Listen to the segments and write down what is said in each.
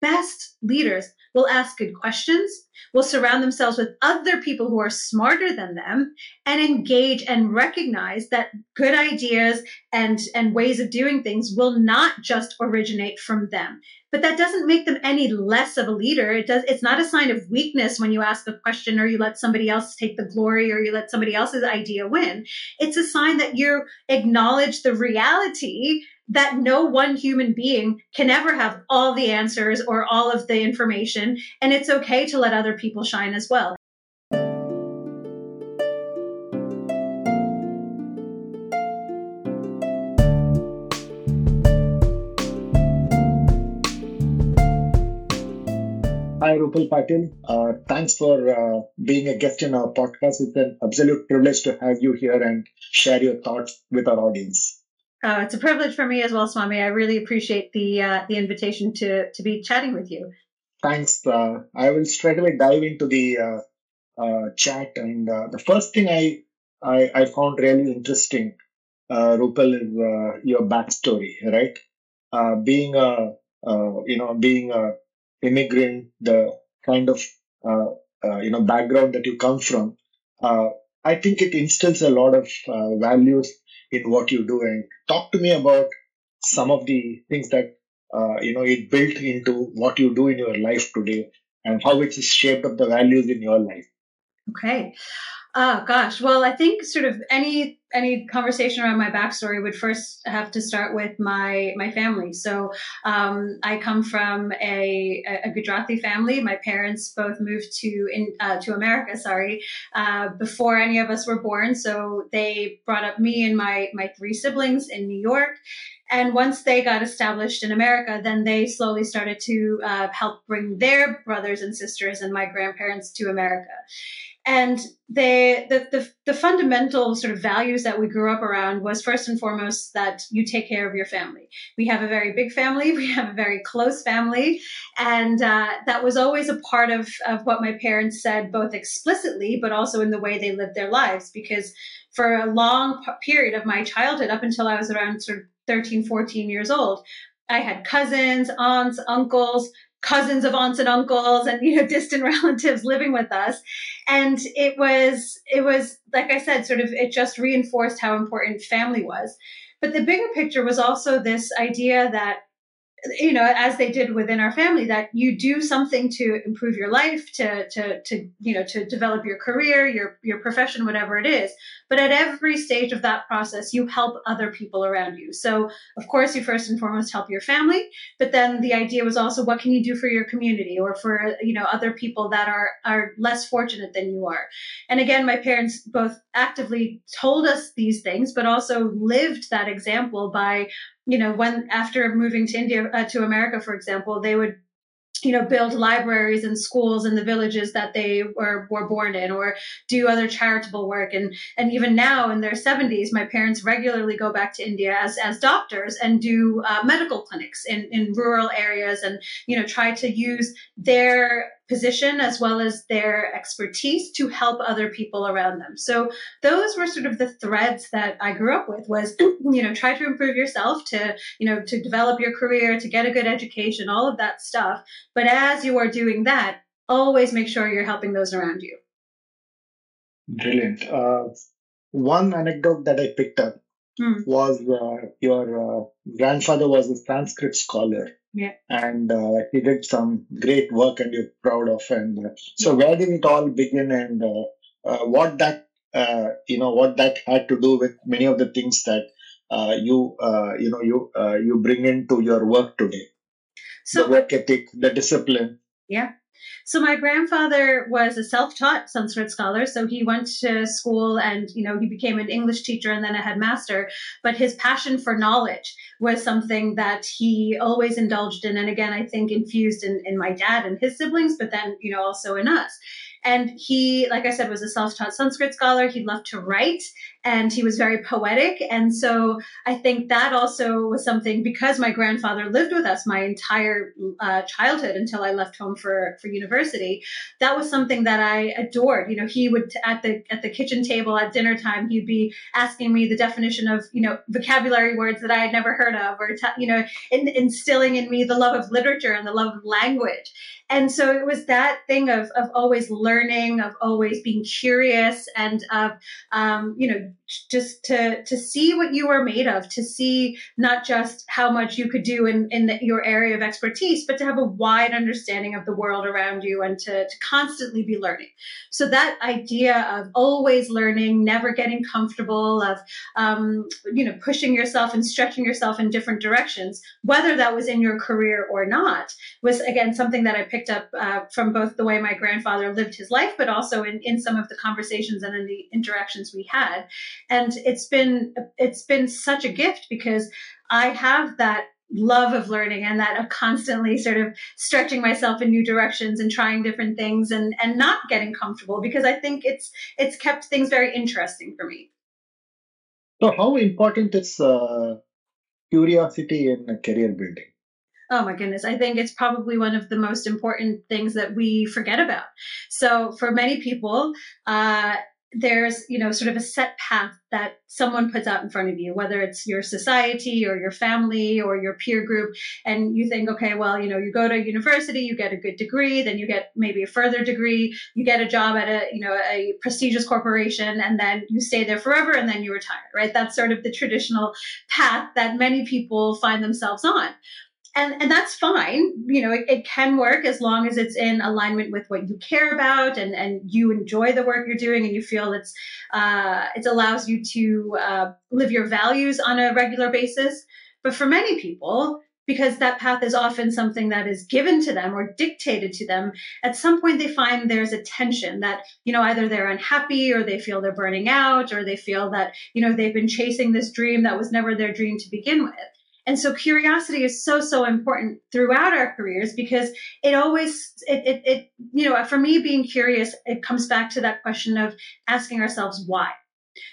best leaders will ask good questions, will surround themselves with other people who are smarter than them, and engage and recognize that good ideas and, and ways of doing things will not just originate from them. But that doesn't make them any less of a leader. It does, it's not a sign of weakness when you ask a question or you let somebody else take the glory or you let somebody else's idea win. It's a sign that you acknowledge the reality that no one human being can ever have all the answers or all of the information. And it's okay to let other people shine as well. Hi, Rupal Patil. Uh, thanks for uh, being a guest in our podcast. It's an absolute privilege to have you here and share your thoughts with our audience. Uh, it's a privilege for me as well, Swami. I really appreciate the uh, the invitation to to be chatting with you. Thanks. Uh, I will straight away dive into the uh, uh, chat, and the first thing I, I, I found really interesting, Rupal, is your backstory. Right, being a you know being a immigrant, the kind of you know background that you come from. I think it instills a lot of values in what you do and talk to me about some of the things that uh, you know it built into what you do in your life today and how it's shaped up the values in your life. Okay Oh gosh. Well, I think sort of any any conversation around my backstory would first have to start with my my family. So um, I come from a, a Gujarati family. My parents both moved to in uh, to America. Sorry, uh, before any of us were born. So they brought up me and my my three siblings in New York. And once they got established in America, then they slowly started to uh, help bring their brothers and sisters and my grandparents to America and they, the, the, the fundamental sort of values that we grew up around was first and foremost that you take care of your family. We have a very big family, we have a very close family, and uh, that was always a part of, of what my parents said, both explicitly but also in the way they lived their lives. Because for a long period of my childhood, up until I was around sort of 13, 14 years old, I had cousins, aunts, uncles, cousins of aunts and uncles and you know distant relatives living with us. And it was it was like i said sort of it just reinforced how important family was. But the bigger picture was also this idea that you know as they did within our family that you do something to improve your life to to to you know to develop your career your your profession whatever it is but at every stage of that process you help other people around you. So of course you first and foremost help your family but then the idea was also what can you do for your community or for you know other people that are are less fortunate than you are? And again my parents both actively told us these things but also lived that example by you know, when after moving to India uh, to America, for example, they would you know build libraries and schools in the villages that they were were born in or do other charitable work. And and even now in their 70s my parents regularly go back to india as as doctors and do uh, medical clinics in in rural areas and you know try to use their position as well as their expertise to help other people around them. So those were sort of the threads that I grew up with was, you know, try to improve yourself to, you know, to develop your career, to get a good education, all of that stuff. But as you are doing that, always make sure you're helping those around you. Brilliant. Uh, one anecdote that I picked up hmm. was uh, your uh, grandfather was a Sanskrit scholar yeah. And uh, he did some great work, and you're proud of. And uh, so, where did it all begin, and uh, uh what that uh, you know what that had to do with many of the things that uh, you you know you you bring into your work today? So the work ethic, the discipline. Yeah. So my grandfather was a self-taught Sanskrit scholar. So he went to school and, you know, he became an English teacher and then a headmaster. But his passion for knowledge was something that he always indulged in. And again, I think infused in, in my dad and his siblings, but then, you know, also in us. And he, like I said, was a self taught Sanskrit scholar. He loved to write. And he was very poetic. And so I think that also was something because my grandfather lived with us my entire uh, childhood until I left home for, for university. That was something that I adored. You know, he would at the at the kitchen table at dinner time, he'd be asking me the definition of you know vocabulary words that I had never heard of, or you know, in, instilling in me the love of literature and the love of language. And so it was that thing of of always learning, of always being curious, and of um, you know just to to see what you were made of, to see not just how much you could do in in the, your area of expertise, but to have a wide understanding of the world around you and to, to constantly be learning. So that idea of always learning, never getting comfortable, of um, you know pushing yourself and stretching yourself in different directions, whether that was in your career or not, was again something that I picked up uh, from both the way my grandfather lived his life, but also in in some of the conversations and in the interactions we had and it's been it's been such a gift because i have that love of learning and that of constantly sort of stretching myself in new directions and trying different things and and not getting comfortable because i think it's it's kept things very interesting for me so how important is uh, curiosity in career building Oh my goodness. I think it's probably one of the most important things that we forget about. So, for many people, uh, there's you know sort of a set path that someone puts out in front of you whether it's your society or your family or your peer group and you think okay well you know you go to university you get a good degree then you get maybe a further degree you get a job at a you know a prestigious corporation and then you stay there forever and then you retire right? That's sort of the traditional path that many people find themselves on and and that's fine. You know it, it, can work as long as it's in alignment with what you care about and and you enjoy the work you're doing and you feel it's uh, it allows you to uh, live your values on a regular basis. But for many people because that path is often something that is given to them or dictated to them at some point they find there's a tension that you know either they're unhappy or they feel they're burning out or they feel that you know they've been chasing this dream that was never their dream to begin with and so curiosity is so, so important throughout our careers because it always, it, it, it, you know, for me being curious, it comes back to that question of asking ourselves why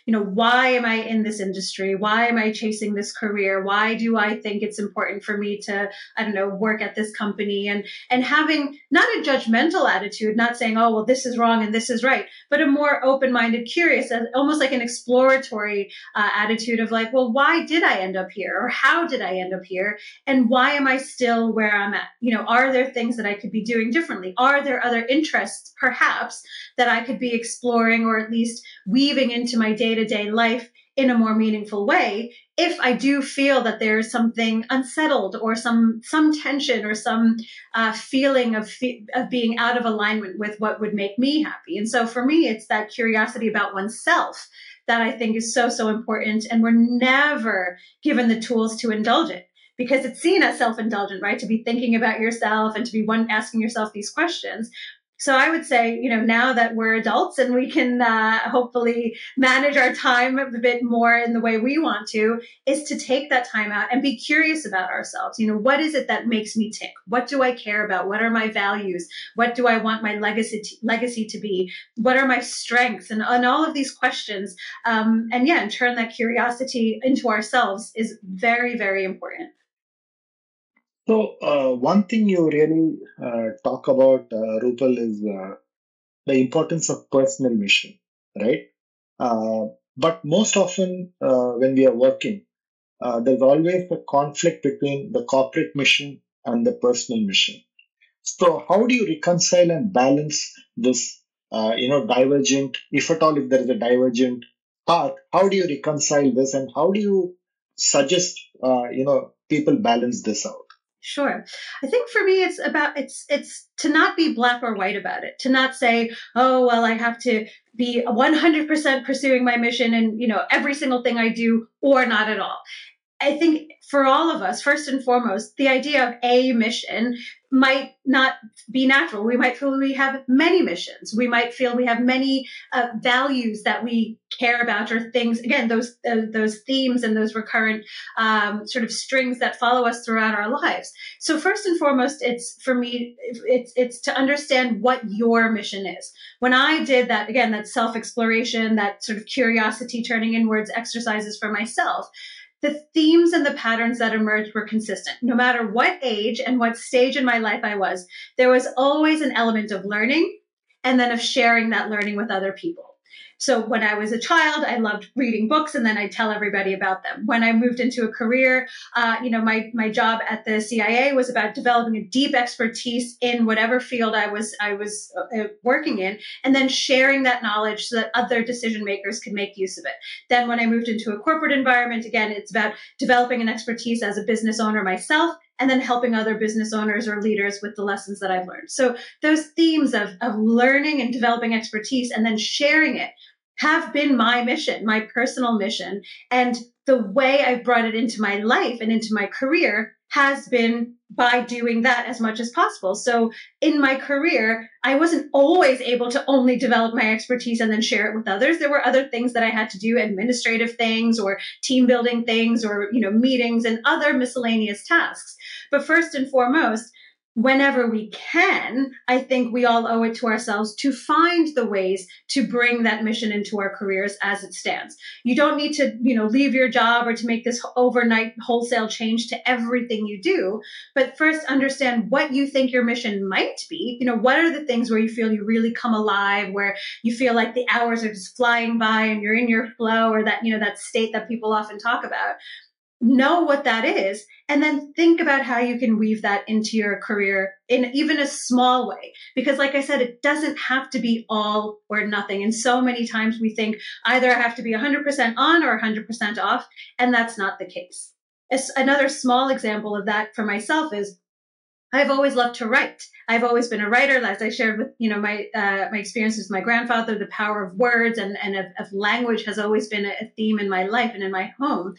you know, why am I in this industry? Why am I chasing this career? Why do I think it's important for me to, I don't know, work at this company and and having not a judgmental attitude, not saying, oh well, this is wrong and this is right, but a more open-minded, curious, almost like an exploratory uh, attitude of like, well, why did I end up here, or how did I end up here, and why am I still where I'm at? You know, are there things that I could be doing differently? Are there other interests, perhaps, that I could be exploring or at least weaving into my day to day life in a more meaningful way if i do feel that there's something unsettled or some some tension or some uh, feeling of of being out of alignment with what would make me happy. And so for me it's that curiosity about oneself that i think is so so important and we're never given the tools to indulge it because it's seen as self-indulgent right? To be thinking about yourself and to be one asking yourself these questions so I would say, you know, now that we're adults and we can uh, hopefully manage our time a bit more in the way we want to, is to take that time out and be curious about ourselves. You know, what is it that makes me tick? What do I care about? What are my values? What do I want my legacy to, legacy to be? What are my strengths? And, and all of these questions. Um, and yeah, and turn that curiosity into ourselves is very, very important. So uh, one thing you really uh, talk about, uh, Rupal, is uh, the importance of personal mission, right? Uh, but most often uh, when we are working, there's always a conflict between the corporate mission and the personal mission. So how do you reconcile and balance this, you know, divergent, if at all, if there is a divergent path, how do you reconcile this and how do you suggest, you know, people balance this out? Sure. I think for me it's about it's it's to not be black or white about it. To not say, "Oh, well, I have to be 100% pursuing my mission and, you know, every single thing I do or not at all." I think for all of us, first and foremost, the idea of a mission might not be natural. We might feel we have many missions. We might feel we have many uh, values that we care about, or things. Again, those uh, those themes and those recurrent um, sort of strings that follow us throughout our lives. So first and foremost, it's for me, it's it's to understand what your mission is. When I did that, again, that self exploration, that sort of curiosity turning inwards exercises for myself the themes and the patterns that emerged were consistent. No matter what age and what stage in my life I was, there was always an element of learning and then of sharing that learning with other people. So when I was a child, I loved reading books, and then I'd tell everybody about them. When I moved into a career, uh, you know, my my job at the CIA was about developing a deep expertise in whatever field I was I was uh, working in, and then sharing that knowledge so that other decision makers could make use of it. Then when I moved into a corporate environment, again, it's about developing an expertise as a business owner myself and then helping other business owners or leaders with the lessons that I've learned. So those themes of, of learning and developing expertise and then sharing it have been my mission, my personal mission. And the way I've brought it into my life and into my career has been by doing that as much as possible. So in my career, I wasn't always able to only develop my expertise and then share it with others. There were other things that I had to do, administrative things or team building things or, you know, meetings and other miscellaneous tasks. But first and foremost, whenever we can, I think we all owe it to ourselves to find the ways to bring that mission into our careers as it stands. You don't need to, you know, leave your job or to make this overnight wholesale change to everything you do, but first understand what you think your mission might be. You know, what are the things where you feel you really come alive, where you feel like the hours are just flying by and you're in your flow or that, you know, that state that people often talk about know what that is and then think about how you can weave that into your career in even a small way because like i said it doesn't have to be all or nothing and so many times we think either i have to be 100% on or 100% off and that's not the case As another small example of that for myself is I've always loved to write. I've always been a writer, as I shared with you know my uh, my experiences with my grandfather. The power of words and and of, of language has always been a theme in my life and in my home.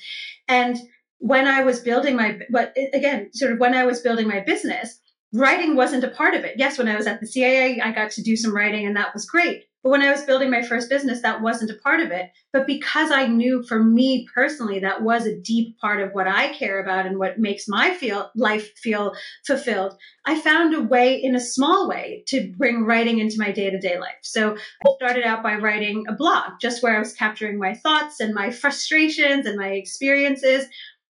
And when I was building my, but again, sort of when I was building my business, writing wasn't a part of it. Yes, when I was at the CIA, I got to do some writing and that was great. But when I was building my first business, that wasn't a part of it. But because I knew for me personally, that was a deep part of what I care about and what makes my feel life feel fulfilled, I found a way in a small way to bring writing into my day to day life. So I started out by writing a blog, just where I was capturing my thoughts and my frustrations and my experiences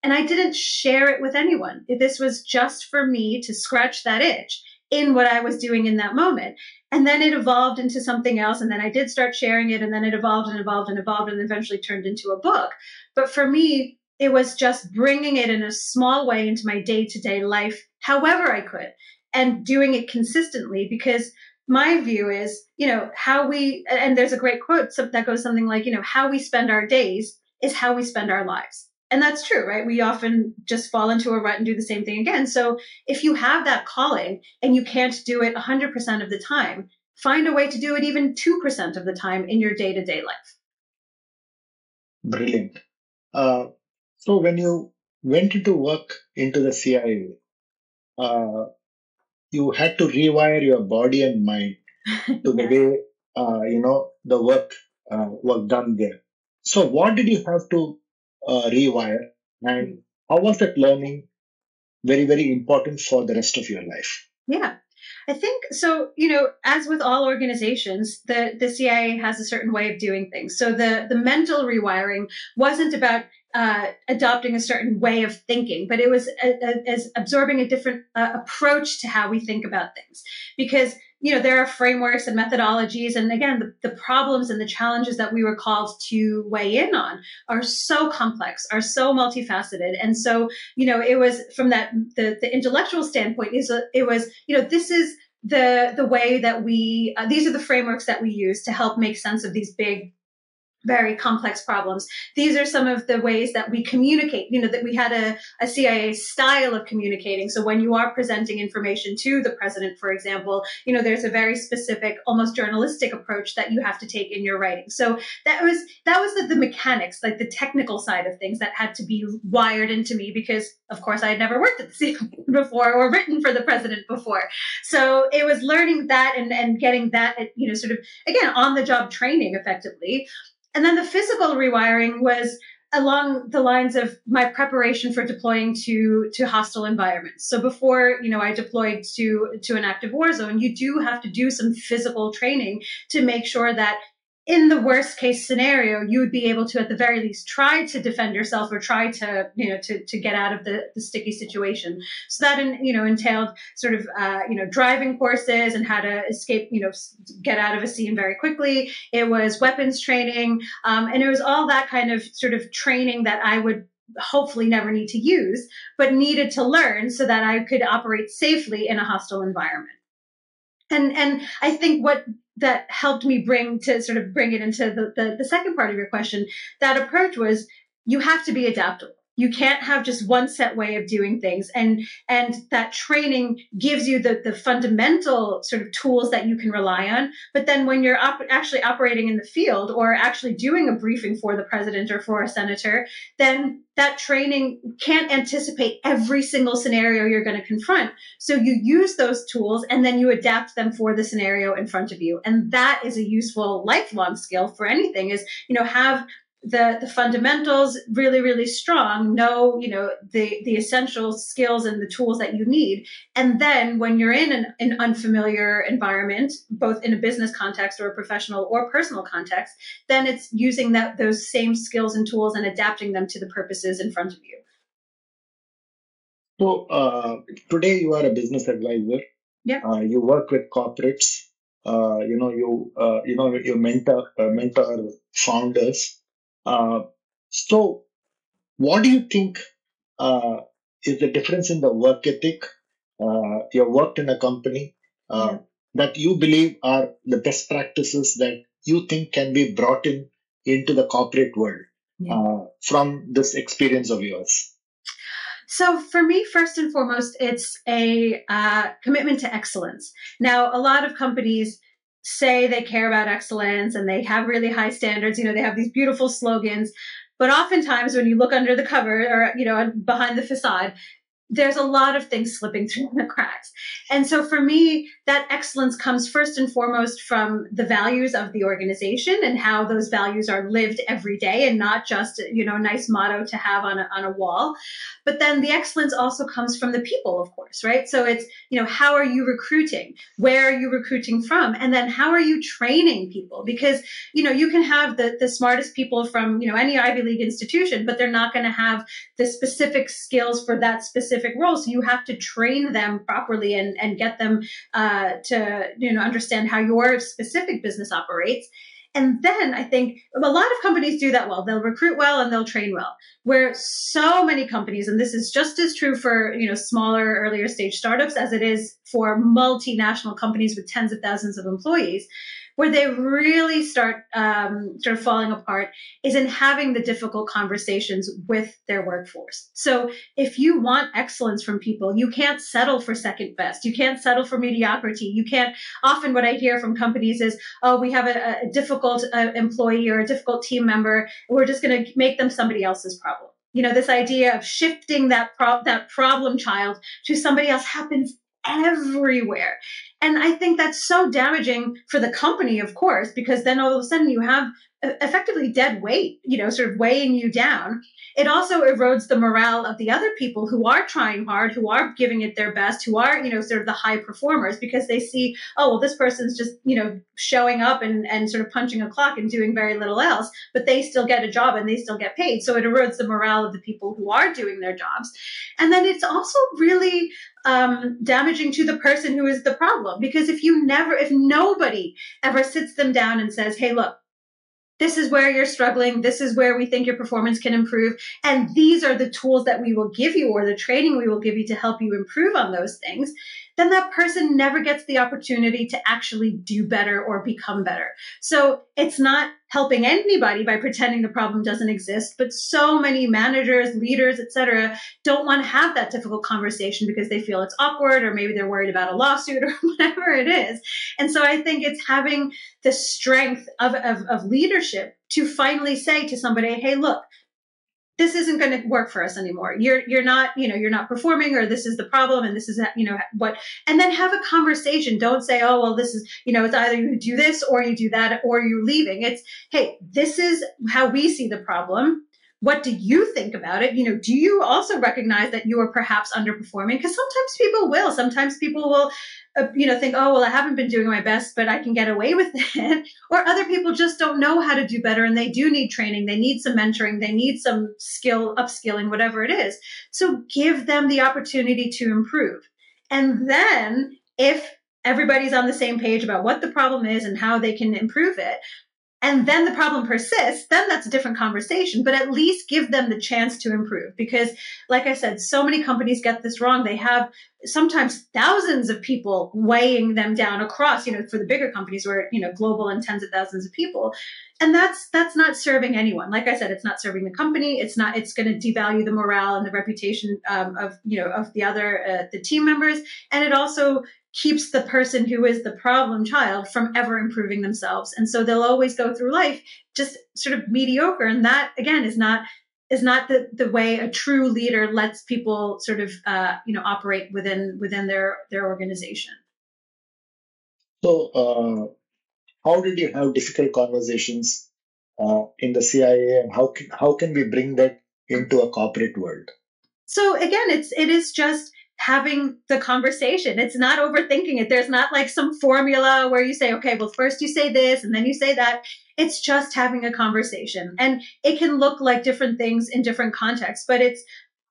and I didn't share it with anyone. This was just for me to scratch that itch in what I was doing in that moment. And then it evolved into something else. And then I did start sharing it. And then it evolved and evolved and evolved and eventually turned into a book. But for me, it was just bringing it in a small way into my day to day life, however I could, and doing it consistently because my view is, you know, how we, and there's a great quote that goes something like, you know, how we spend our days is how we spend our lives. And that's true, right? We often just fall into a rut and do the same thing again. So if you have that calling and you can't do it 100% of the time, find a way to do it even 2% of the time in your day to day life. Brilliant. Uh, so when you went into work into the CIA, uh, you had to rewire your body and mind to the way uh, you know the work uh, was done there. So what did you have to uh, rewire and how was that learning very very important for the rest of your life yeah I think so. You know, as with all organizations, the the CIA has a certain way of doing things. So the the mental rewiring wasn't about uh, adopting a certain way of thinking, but it was a, a, as absorbing a different uh, approach to how we think about things. Because you know there are frameworks and methodologies, and again, the, the problems and the challenges that we were called to weigh in on are so complex, are so multifaceted, and so you know it was from that the the intellectual standpoint is it was you know this is the the way that we uh, these are the frameworks that we use to help make sense of these big very complex problems. These are some of the ways that we communicate, you know, that we had a, a, CIA style of communicating. So when you are presenting information to the president, for example, you know, there's a very specific, almost journalistic approach that you have to take in your writing. So that was, that was the, the mechanics, like the technical side of things that had to be wired into me because of course I had never worked at the CIA before or written for the president before. So it was learning that and, and getting that, you know, sort of, again, on the job training effectively and then the physical rewiring was along the lines of my preparation for deploying to to hostile environments. So before, you know, I deployed to to an active war zone, you do have to do some physical training to make sure that in the worst case scenario, you would be able to, at the very least, try to defend yourself or try to, you know, to, to get out of the, the sticky situation. So that, in, you know, entailed sort of, uh, you know, driving courses and how to escape, you know, get out of a scene very quickly. It was weapons training. Um, and it was all that kind of sort of training that I would hopefully never need to use, but needed to learn so that I could operate safely in a hostile environment. And and I think what that helped me bring to sort of bring it into the, the, the second part of your question, that approach was you have to be adaptable you can't have just one set way of doing things. And and that training gives you the the fundamental sort of tools that you can rely on. But then when you're op- actually operating in the field or actually doing a briefing for the president or for a senator then that training can't anticipate every single scenario you're going to confront. So you use those tools and then you adapt them for the scenario in front of you. And that is a useful lifelong skill for anything is you know have the the fundamentals really really strong know you know the the essential skills and the tools that you need. And then when you're in an, an unfamiliar environment both in a business context or a professional or personal context then it's using that those same skills and tools and adapting them to the purposes in front of you. So uh, today you are a business advisor. Yeah. Uh, you work with corporates. Uh, you know you uh, you know you mentor uh, mentor founders so, what do you think uh, is the difference in the work ethic? Uh, you worked in a company uh, that you believe are the best practices that you think can be brought in into the corporate world yeah. Uh, from this experience of yours. So, for me, first and foremost, it's a uh, commitment to excellence. Now, a lot of companies say they care about excellence and they have really high standards. You know, they have these beautiful slogans. But oftentimes, when you look under the cover or, you know, behind the facade, there's a lot of things slipping through the cracks. And so for me, that excellence comes first and foremost from the values of the organization and how those values are lived every day and not just, you know, a nice motto to have on a, on a wall. But then the excellence also comes from the people, of course, right? So it's, you know, how are you recruiting? Where are you recruiting from? And then how are you training people? Because, you know, you can have the, the smartest people from, you know, any Ivy League institution, but they're not going to have the specific skills for that specific specific role. So you have to train them properly and, and get them uh, to you know understand how your specific business operates. And then I think a lot of companies do that well. They'll recruit well and they'll train well. Where so many companies, and this is just as true for you know smaller, earlier stage startups as it is for multinational companies with tens of thousands of employees, where they really start um, sort of falling apart is in having the difficult conversations with their workforce. So if you want excellence from people, you can't settle for second best. You can't settle for mediocrity. You can't. Often, what I hear from companies is, "Oh, we have a, a difficult uh, employee or a difficult team member. We're just going to make them somebody else's problem." you know this idea of shifting that that problem child to somebody else happens everywhere. And I think that's so damaging for the company, of course, because then all of a sudden you have effectively dead weight, you know, sort of weighing you down. It also erodes the morale of the other people who are trying hard, who are giving it their best, who are, you know, sort of the high performers because they see, oh, well, this person's just, you know, showing up and, and sort of punching a clock and doing very little else, but they still get a job and they still get paid. So it erodes the morale of the people who are doing their jobs. And then it's also really um, damaging to the person who is the problem because if you never, if nobody ever sits them down and says, hey, look, this is where you're struggling. This is where we think your performance can improve. And these are the tools that we will give you or the training we will give you to help you improve on those things. Then that person never gets the opportunity to actually do better or become better. So it's not helping anybody by pretending the problem doesn't exist, but so many managers, leaders, etc., don't want to have that difficult conversation because they feel it's awkward or maybe they're worried about a lawsuit or whatever it is. And so I think it's having the strength of, of, of leadership to finally say to somebody, hey, look, this isn't going to work for us anymore. You're you're not, you know, you're not performing or this is the problem and this is you know what and then have a conversation. Don't say, "Oh, well this is, you know, it's either you do this or you do that or you're leaving." It's, "Hey, this is how we see the problem what do you think about it? You know, do you also recognize that you are perhaps underperforming? Because sometimes people will. Sometimes people will, uh, you know, think, oh, well, I haven't been doing my best, but I can get away with it. or other people just don't know how to do better and they do need training. They need some mentoring. They need some skill, upskilling, whatever it is. So give them the opportunity to improve. And then if everybody's on the same page about what the problem is and how they can improve it, and then the problem persists, then that's a different conversation, but at least give them the chance to improve. Because, like I said, so many companies get this wrong. They have sometimes thousands of people weighing them down across, you know, for the bigger companies where, you know, global and tens of thousands of people. And that's that's not serving anyone. Like I said, it's not serving the company. It's not. It's going to devalue the morale and the reputation um, of you know of the other uh, the team members, and it also keeps the person who is the problem child from ever improving themselves. And so they'll always go through life just sort of mediocre. And that again is not is not the, the way a true leader lets people sort of uh, you know operate within within their their organization. So uh, how did you have difficult conversations uh, in the cia and how can, how can we bring that into a corporate world? So again it's it is just having the conversation. It's not overthinking it. There's not like some formula where you say, okay, well, first you say this and then you say that. It's just having a conversation. And it can look like different things in different contexts, but it's,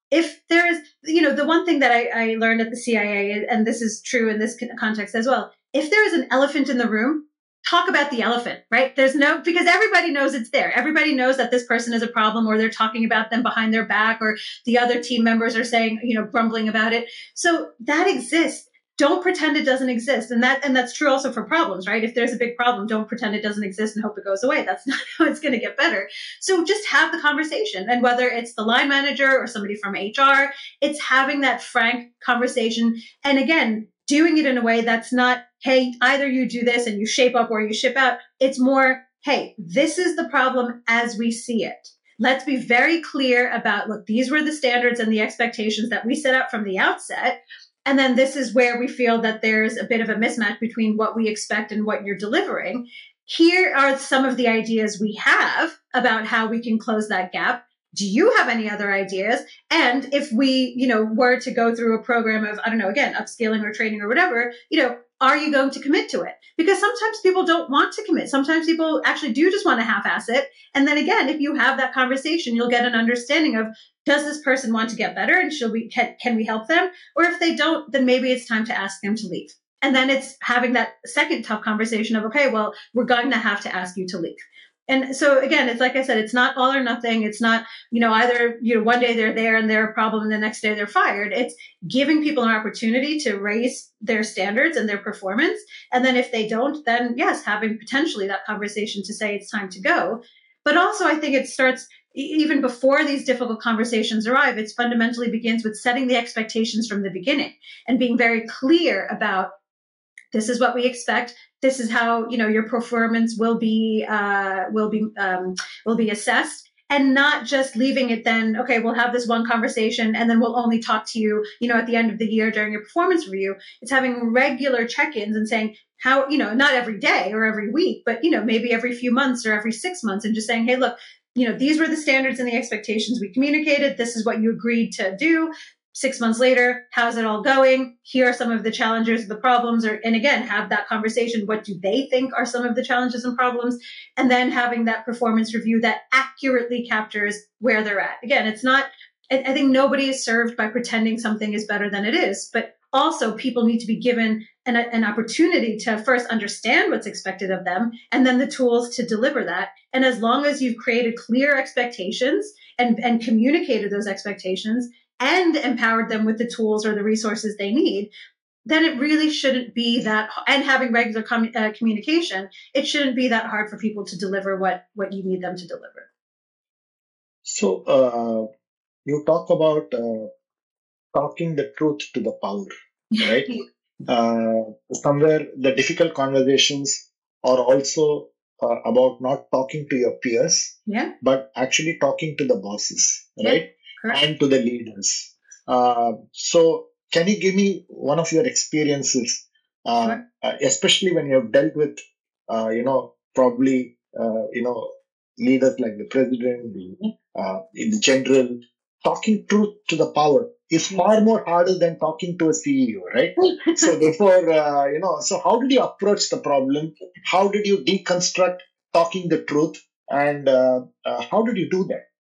if there's, you know, the one thing that I, I learned at the CIA, and this is true in this context as well, if there is an elephant in the room, talk about the elephant, right? There's no, because everybody knows it's there. Everybody knows that this person is a problem or they're talking about them behind their back or the other team members are saying, you know, grumbling about it. So that exists. Don't pretend it doesn't exist. And that, and that's true also for problems, right? If there's a big problem, don't pretend it doesn't exist and hope it goes away. That's not how it's going to get better. So just have the conversation. And whether it's the line manager or somebody from HR, it's having that frank conversation. And again, doing it in a way that's not, hey, either you do this and you shape up or you ship out. It's more, hey, this is the problem as we see it. Let's be very clear about look, these were the standards and the expectations that we set up from the outset. And then this is where we feel that there's a bit of a mismatch between what we expect and what you're delivering. Here are some of the ideas we have about how we can close that gap do you have any other ideas? And if we you know were to go through a program of i don't know again upskilling or training or whatever you know are you going to commit to it? Because sometimes people don't want to commit. Sometimes people actually do just want to half-ass it. And then again if you have that conversation you'll get an understanding of does this person want to get better and should we can, can we help them? Or if they don't then maybe it's time to ask them to leave. And then it's having that second tough conversation of okay well we're going to have to ask you to leave and so again it's like i said it's not all or nothing. It's not you know either you know one day they're there and they're a problem and the next day they're fired. It's giving people an opportunity to raise their standards and their performance. And then if they don't then yes having potentially that conversation to say it's time to go. But also i think it starts even before these difficult conversations arrive it fundamentally begins with setting the expectations from the beginning and being very clear about this is what we expect this is how you know your performance will be uh, will be um, will be assessed. And not just leaving it then okay we'll have this one conversation and then we'll only talk to you you know at the end of the year during your performance review. It's having regular check-ins and saying how you know not every day or every week but you know maybe every few months or every six months and just saying hey look you know these were the standards and the expectations we communicated. This is what you agreed to do six months later, how's it all going? Here are some of the challenges, the problems, or and again, have that conversation. What do they think are some of the challenges and problems? And then having that performance review that accurately captures where they're at. Again, it's not, I think nobody is served by pretending something is better than it is, but also people need to be given an, an opportunity to first understand what's expected of them and then the tools to deliver that. And as long as you've created clear expectations and, and communicated those expectations, and empowered them with the tools or the resources they need, then it really shouldn't be that and having regular com- uh, communication it shouldn't be that hard for people to deliver what what you need them to deliver. So uh, you talk about uh, talking the truth to the power right? Uh, somewhere the difficult conversations are also uh, about not talking to your peers yeah. but actually talking to the bosses right? Yeah, and to the leaders uh, so can you give me one of your experiences, uh, sure. uh, especially when you have dealt with, uh, you know, probably, uh, you know, leaders like the president, the, uh, the general, talking truth to the power is far more harder than talking to a CEO, right? so therefore, uh, you know, so how did you approach the problem? How did you deconstruct talking the truth? And how did you do that?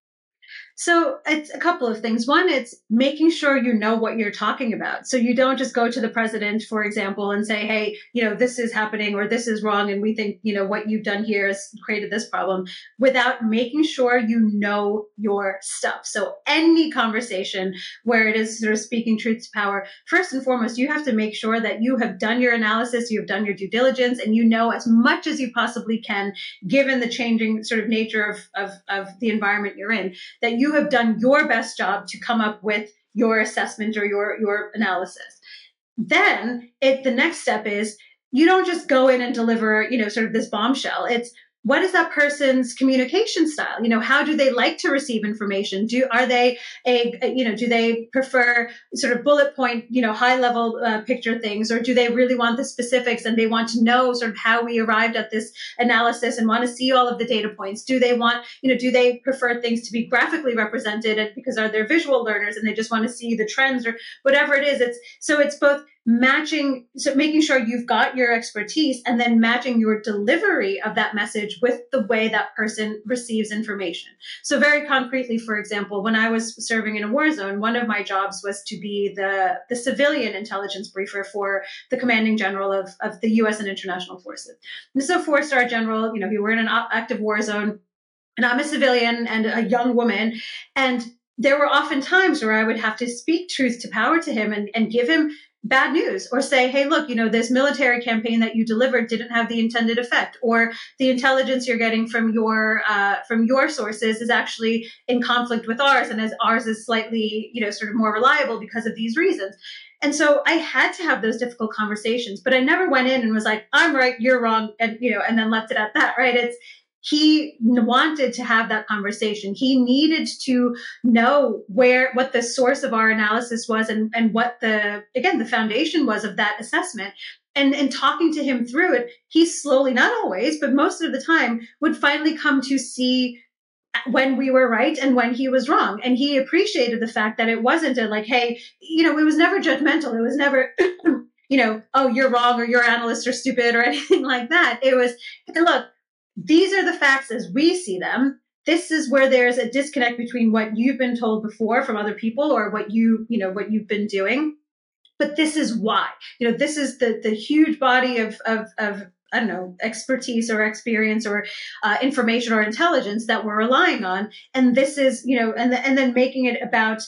So it's a couple of things. One, it's making sure you know what you're talking about. So you don't just go to the president, for example, and say, hey, you know, this is happening or this is wrong. And we think, you know, what you've done here has created this problem without making sure you know your stuff. So any conversation where it is sort of speaking truth to power, first and foremost, you have to make sure that you have done your analysis, you have done your due diligence, and you know as much as you possibly can, given the changing sort of nature of, of, of the environment you're in, that you have done your best job to come up with your assessment or your your analysis. Then it the next step is you don't just go in and deliver you know sort of this bombshell. It's what is that person's communication style? You know how do they like to receive information? Do are they a, you know do they prefer sort of bullet point you know high level uh, picture things? Or do they really want the specifics and they want to know sort of how we arrived at this analysis and want to see all of the data points? Do they want you know do they prefer things to be graphically represented because are they visual learners and they just want to see the trends or whatever it is? It's so it's both matching so making sure you've got your expertise and then matching your delivery of that message with the way that person receives information. So very concretely for example when i was serving in a war zone one of my jobs was to be the the civilian intelligence briefer for the commanding general of, of the us and international forces. This is a four star general you know we were in an active war zone and i'm a civilian and a young woman and there were often times where I would have to speak truth to power to him and, and give him bad news or say hey look you know this military campaign that you delivered didn't have the intended effect or the intelligence you're getting from your uh, from your sources is actually in conflict with ours and as ours is slightly you know sort of more reliable because of these reasons. And so i had to have those difficult conversations but i never went in and was like i'm right you're wrong and you know and then left it at that right? It's he wanted to have that conversation. He needed to know where what the source of our analysis was and, and what the again the foundation was of that assessment. And and talking to him through it, he slowly, not always, but most of the time, would finally come to see when we were right and when he was wrong. And he appreciated the fact that it wasn't a like, hey, you know, it was never judgmental. It was never you know, oh, you're wrong or your analysts are stupid or anything like that. It was, look, these are the facts as we see them. This is where there's a disconnect between what you've been told before from other people or what you, you know, what you've been doing. But this is why. You know, this is the the huge body of of, of I don't know, expertise or experience or uh, information or intelligence that we're relying on. And this is, you know, and, the, and then making it about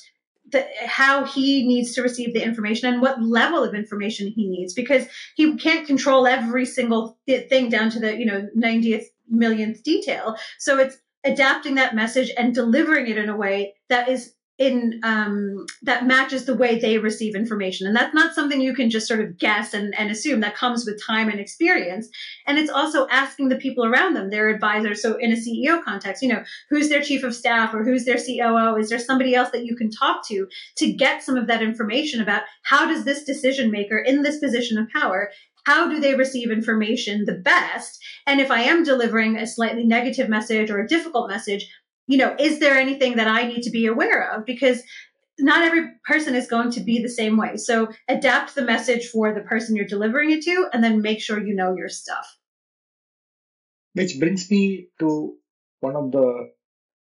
the, how he needs to receive the information and what level of information he needs because he can't control every single thing down to the you know 90th millionth detail. So it's adapting that message and delivering it in a way that is in um, that matches the way they receive information. And that's not something you can just sort of guess and, and assume. That comes with time and experience. And it's also asking the people around them their advisors. So in a ceo context you know who's their chief of staff or who's their coo is there somebody else that you can talk to to get some of that information about how does this decision maker in this position of power how do they receive information the best? And if I am delivering a slightly negative message or a difficult message, you know, is there anything that I need to be aware of? Because not every person is going to be the same way. So adapt the message for the person you're delivering it to, and then make sure you know your stuff. Which brings me to one of the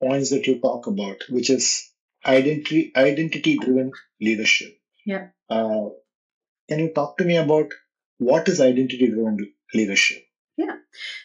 points that you talk about, which is identity identity driven leadership. Yeah. Uh, can you talk to me about what is identity driven leadership? Yeah.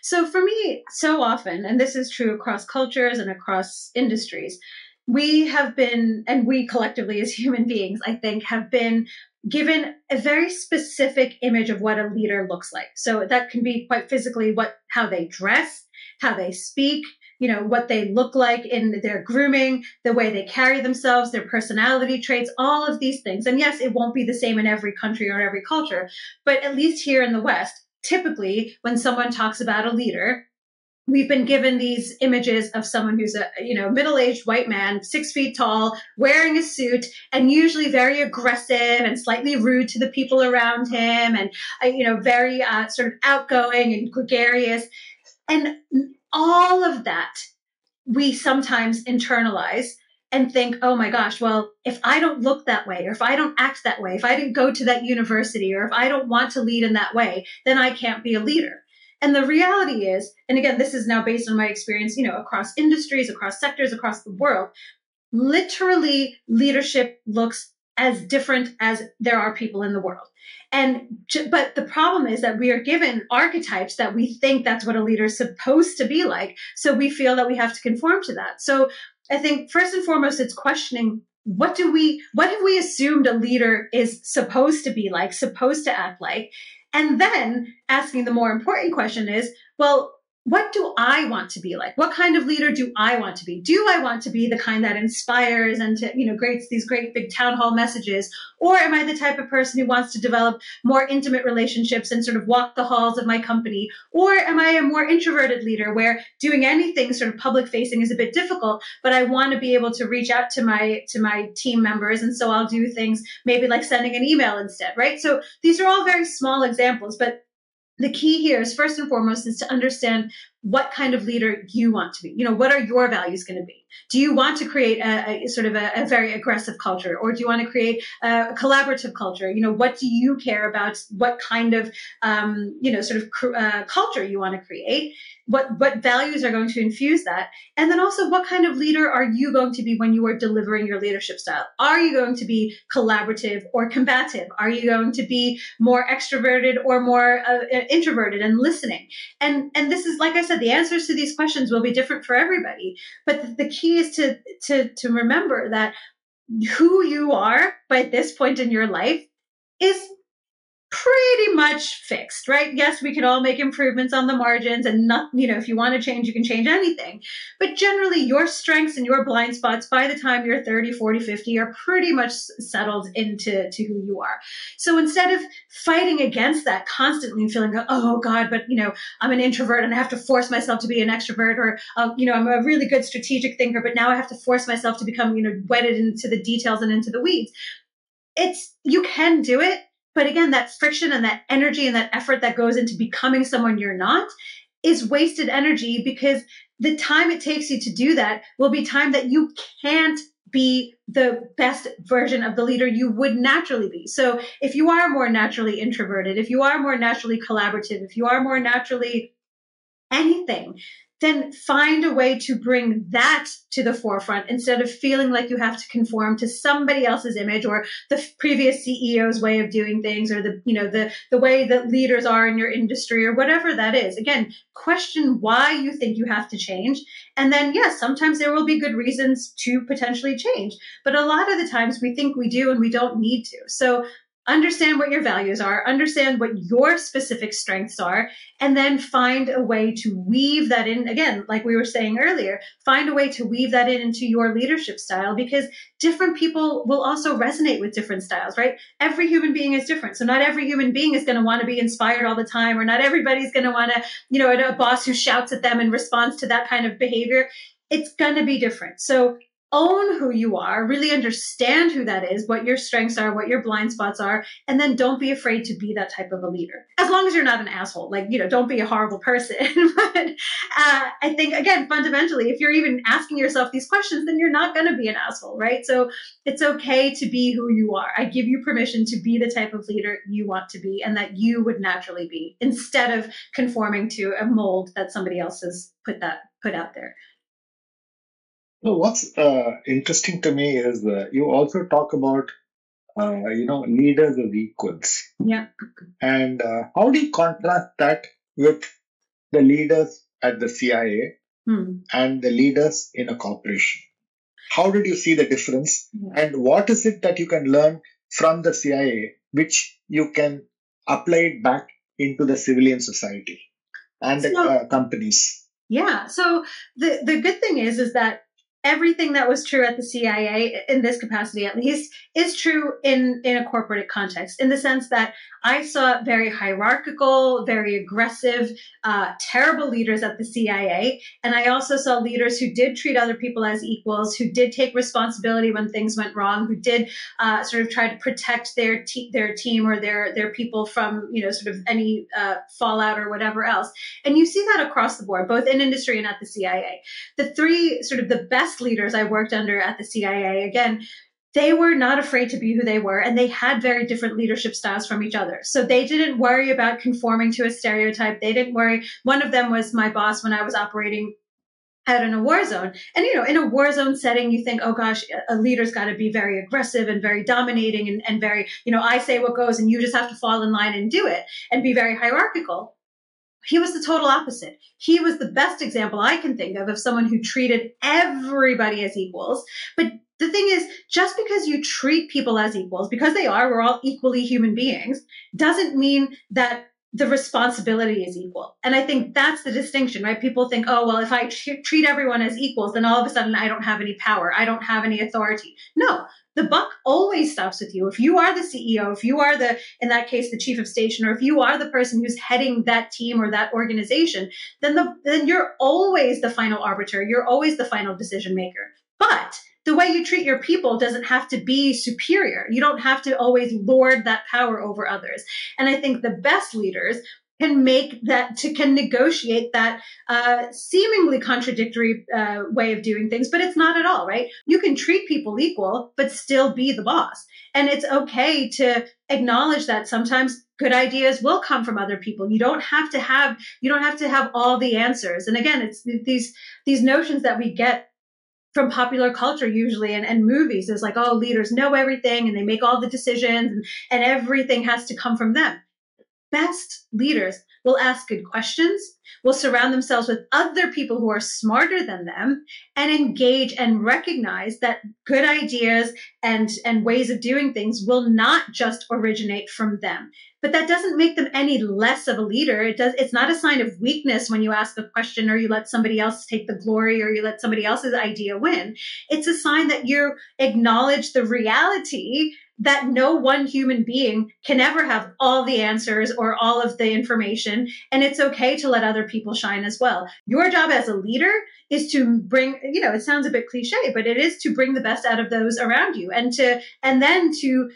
So for me, so often, and this is true across cultures and across industries, we have been, and we collectively as human beings, I think, have been given a very specific image of what a leader looks like. So that can be quite physically what how they dress, how they speak, you know, what they look like in their grooming, the way they carry themselves, their personality traits, all of these things. And yes, it won't be the same in every country or every culture, but at least here in the West, typically when someone talks about a leader, we've been given these images of someone who's a you know middle-aged white man six feet tall wearing a suit and usually very aggressive and slightly rude to the people around him and uh, you know very uh, sort of outgoing and gregarious. And all of that we sometimes internalize and think, oh my gosh, well, if I don't look that way, or if I don't act that way, if I didn't go to that university, or if I don't want to lead in that way, then I can't be a leader. And the reality is, and again, this is now based on my experience, you know, across industries, across sectors, across the world, literally leadership looks as different as there are people in the world. And but the problem is that we are given archetypes that we think that's what a leader is supposed to be like. So we feel that we have to conform to that. So I think first and foremost, it's questioning what do we what have we assumed a leader is supposed to be like, supposed to act like, and then asking the more important question is, well, what do I want to be like? What kind of leader do I want to be? Do I want to be the kind that inspires and to, you know, creates these great big town hall messages? Or am I the type of person who wants to develop more intimate relationships and sort of walk the halls of my company? Or am I a more introverted leader where doing anything sort of public facing is a bit difficult, but I want to be able to reach out to my to my team members and so I'll do things maybe like sending an email instead, right? So these are all very small examples, but the key here is first and foremost is to understand what kind of leader you want to be. You know, what are your values going to be? Do you want to create a, a sort of a, a, very aggressive culture, or do you want to create a, collaborative culture? You know, what do you care about? What kind of um, you know sort of uh, culture you want to create? What what values are going to infuse that? And then also, what kind of leader are you going to be when you are delivering your leadership style? Are you going to be collaborative or combative? Are you going to be more extroverted or more uh, introverted and listening? And and this is like I said, the answers to these questions will be different for everybody. But the, the key is to to to remember that who you are by this point in your life is pretty much fixed, right? Yes, we can all make improvements on the margins and not, you know, if you want to change, you can change anything. But generally, your strengths and your blind spots by the time you're 30, 40, 50 are pretty much settled into to who you are. So instead of fighting against that constantly and feeling, oh God, but, you know, I'm an introvert and I have to force myself to be an extrovert or, uh, you know, I'm a really good strategic thinker, but now I have to force myself to become, you know, wedded into the details and into the weeds. It's, you can do it but again, that friction and that energy and that effort that goes into becoming someone you're not is wasted energy because the time it takes you to do that will be time that you can't be the best version of the leader you would naturally be. So if you are more naturally introverted, if you are more naturally collaborative, if you are more naturally anything, then find a way to bring that to the forefront instead of feeling like you have to conform to somebody else's image or the previous CEO's way of doing things or the you know the the way that leaders are in your industry or whatever that is. Again question why you think you have to change. And then yes sometimes there will be good reasons to potentially change but a lot of the times we think we do and we don't need to. So understand what your values are, understand what your specific strengths are, and then find a way to weave that in. Again, like we were saying earlier, find a way to weave that in into your leadership style because different people will also resonate with different styles, right? Every human being is different. So not every human being is going to want to be inspired all the time, or not everybody's going to want to, you know, a boss who shouts at them in response to that kind of behavior. It's going to be different. So own who you are, really understand who that is, what your strengths are, what your blind spots are, and then don't be afraid to be that type of a leader. As long as you're not an asshole, like, you know, don't be a horrible person. but uh, I think, again, fundamentally, if you're even asking yourself these questions, then you're not going to be an asshole, right? So it's okay to be who you are. I give you permission to be the type of leader you want to be and that you would naturally be instead of conforming to a mold that somebody else has put that put out there. No, what's uh, interesting to me is uh, you also talk about uh, you know leaders as equals. Yeah. And uh, how do you contrast that with the leaders at the CIA hmm. and the leaders in a corporation? How did you see the difference? Yeah. And what is it that you can learn from the CIA, which you can apply it back into the civilian society and the So- uh, companies? Yeah. So the the good thing is is that everything that was true at the CIA in this capacity at least is true in in a corporate context in the sense that I saw very hierarchical, very aggressive, uh, terrible leaders at the CIA, and I also saw leaders who did treat other people as equals, who did take responsibility when things went wrong, who did uh, sort of try to protect their te- their team or their their people from you know sort of any uh, fallout or whatever else. And you see that across the board, both in industry and at the CIA. The three sort of the best leaders I worked under at the CIA, again, they were not afraid to be who they were, and they had very different leadership styles from each other. So they didn't worry about conforming to a stereotype. They didn't worry. One of them was my boss when I was operating out in a war zone. And you know, in a war zone setting, you think, oh gosh, a leader's got to be very aggressive and very dominating and, and very, you know, I say what goes and you just have to fall in line and do it and be very hierarchical. He was the total opposite. He was the best example I can think of of someone who treated everybody as equals. But the thing is, just because you treat people as equals, because they are, we're all equally human beings, doesn't mean that the responsibility is equal. And I think that's the distinction, right? People think, oh, well, if I treat everyone as equals, then all of a sudden I don't have any power. I don't have any authority. No, the buck always stops with you. If you are the CEO, if you are the, in that case, the chief of station, or if you are the person who's heading that team or that organization, then the, then you're always the final arbiter. You're always the final decision maker. But the way you treat your people doesn't have to be superior. You don't have to always lord that power over others. And I think the best leaders can make that to can negotiate that uh, seemingly contradictory uh, way of doing things but it's not at all right you can treat people equal but still be the boss and it's okay to acknowledge that sometimes good ideas will come from other people you don't have to have you don't have to have all the answers and again it's these these notions that we get from popular culture usually and, and movies. Is like oh leaders know everything and they make all the decisions and, and everything has to come from them best leaders will ask good questions, will surround themselves with other people who are smarter than them, and engage and recognize that good ideas and, and ways of doing things will not just originate from them. But that doesn't make them any less of a leader. It does it's not a sign of weakness when you ask a question or you let somebody else take the glory or you let somebody else's idea win. It's a sign that you acknowledge the reality that no one human being can ever have all the answers or all of the information. And it's okay to let other people shine as well. Your job as a leader is to bring, you know, it sounds a bit cliche, but it is to bring the best out of those around you and to, and then to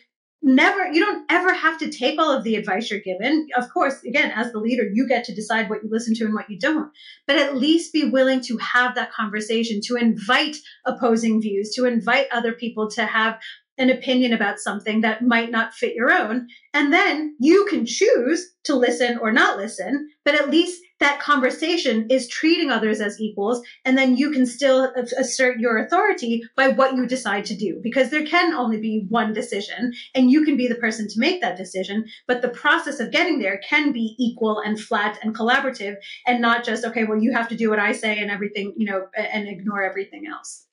never you don't ever have to take all of the advice you're given of course again as the leader you get to decide what you listen to and what you don't but at least be willing to have that conversation to invite opposing views to invite other people to have an opinion about something that might not fit your own. And then you can choose to listen or not listen, but at least that conversation is treating others as equals. And then you can still assert your authority by what you decide to do, because there can only be one decision and you can be the person to make that decision. But the process of getting there can be equal and flat and collaborative and not just, okay, well, you have to do what I say and everything, you know, and ignore everything else.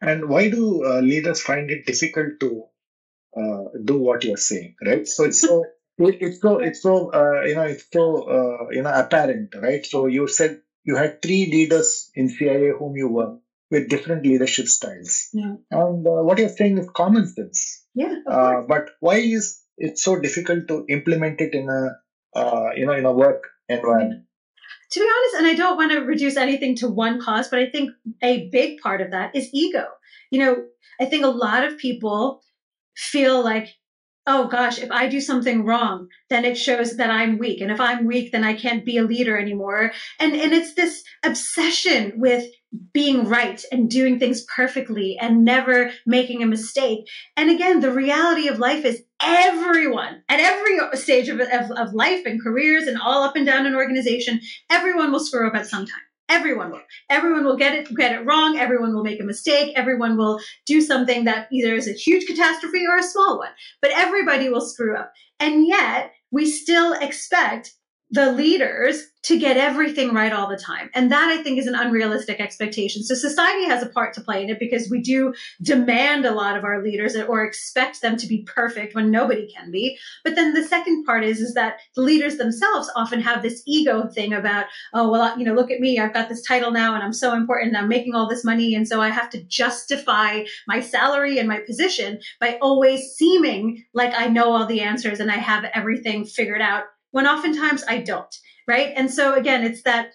And why do uh, leaders find it difficult to uh, do what you're saying, right? So it's so it, it's so it's so uh, you know it's so uh, you know apparent, right? So you said you had three leaders in CIA whom you were with different leadership styles, Yeah. and uh, what you're saying is common sense. Yeah. Uh, but why is it so difficult to implement it in a uh, you know in a work environment? To be honest, and I don't want to reduce anything to one cause, but I think a big part of that is ego. You know, I think a lot of people feel like, oh gosh, if I do something wrong, then it shows that I'm weak. And if I'm weak, then I can't be a leader anymore. And and it's this obsession with being right and doing things perfectly and never making a mistake. And again, the reality of life is everyone at every stage of, of, of life and careers and all up and down an organization, everyone will screw up at some time. Everyone will. Everyone will get it get it wrong. Everyone will make a mistake. Everyone will do something that either is a huge catastrophe or a small one. But everybody will screw up. And yet we still expect the leaders to get everything right all the time. And that I think is an unrealistic expectation. So society has a part to play in it because we do demand a lot of our leaders or expect them to be perfect when nobody can be. But then the second part is, is that the leaders themselves often have this ego thing about, oh, well, you know, look at me. I've got this title now and I'm so important I'm making all this money. And so I have to justify my salary and my position by always seeming like I know all the answers and I have everything figured out when oftentimes I don't, right? And so again, it's that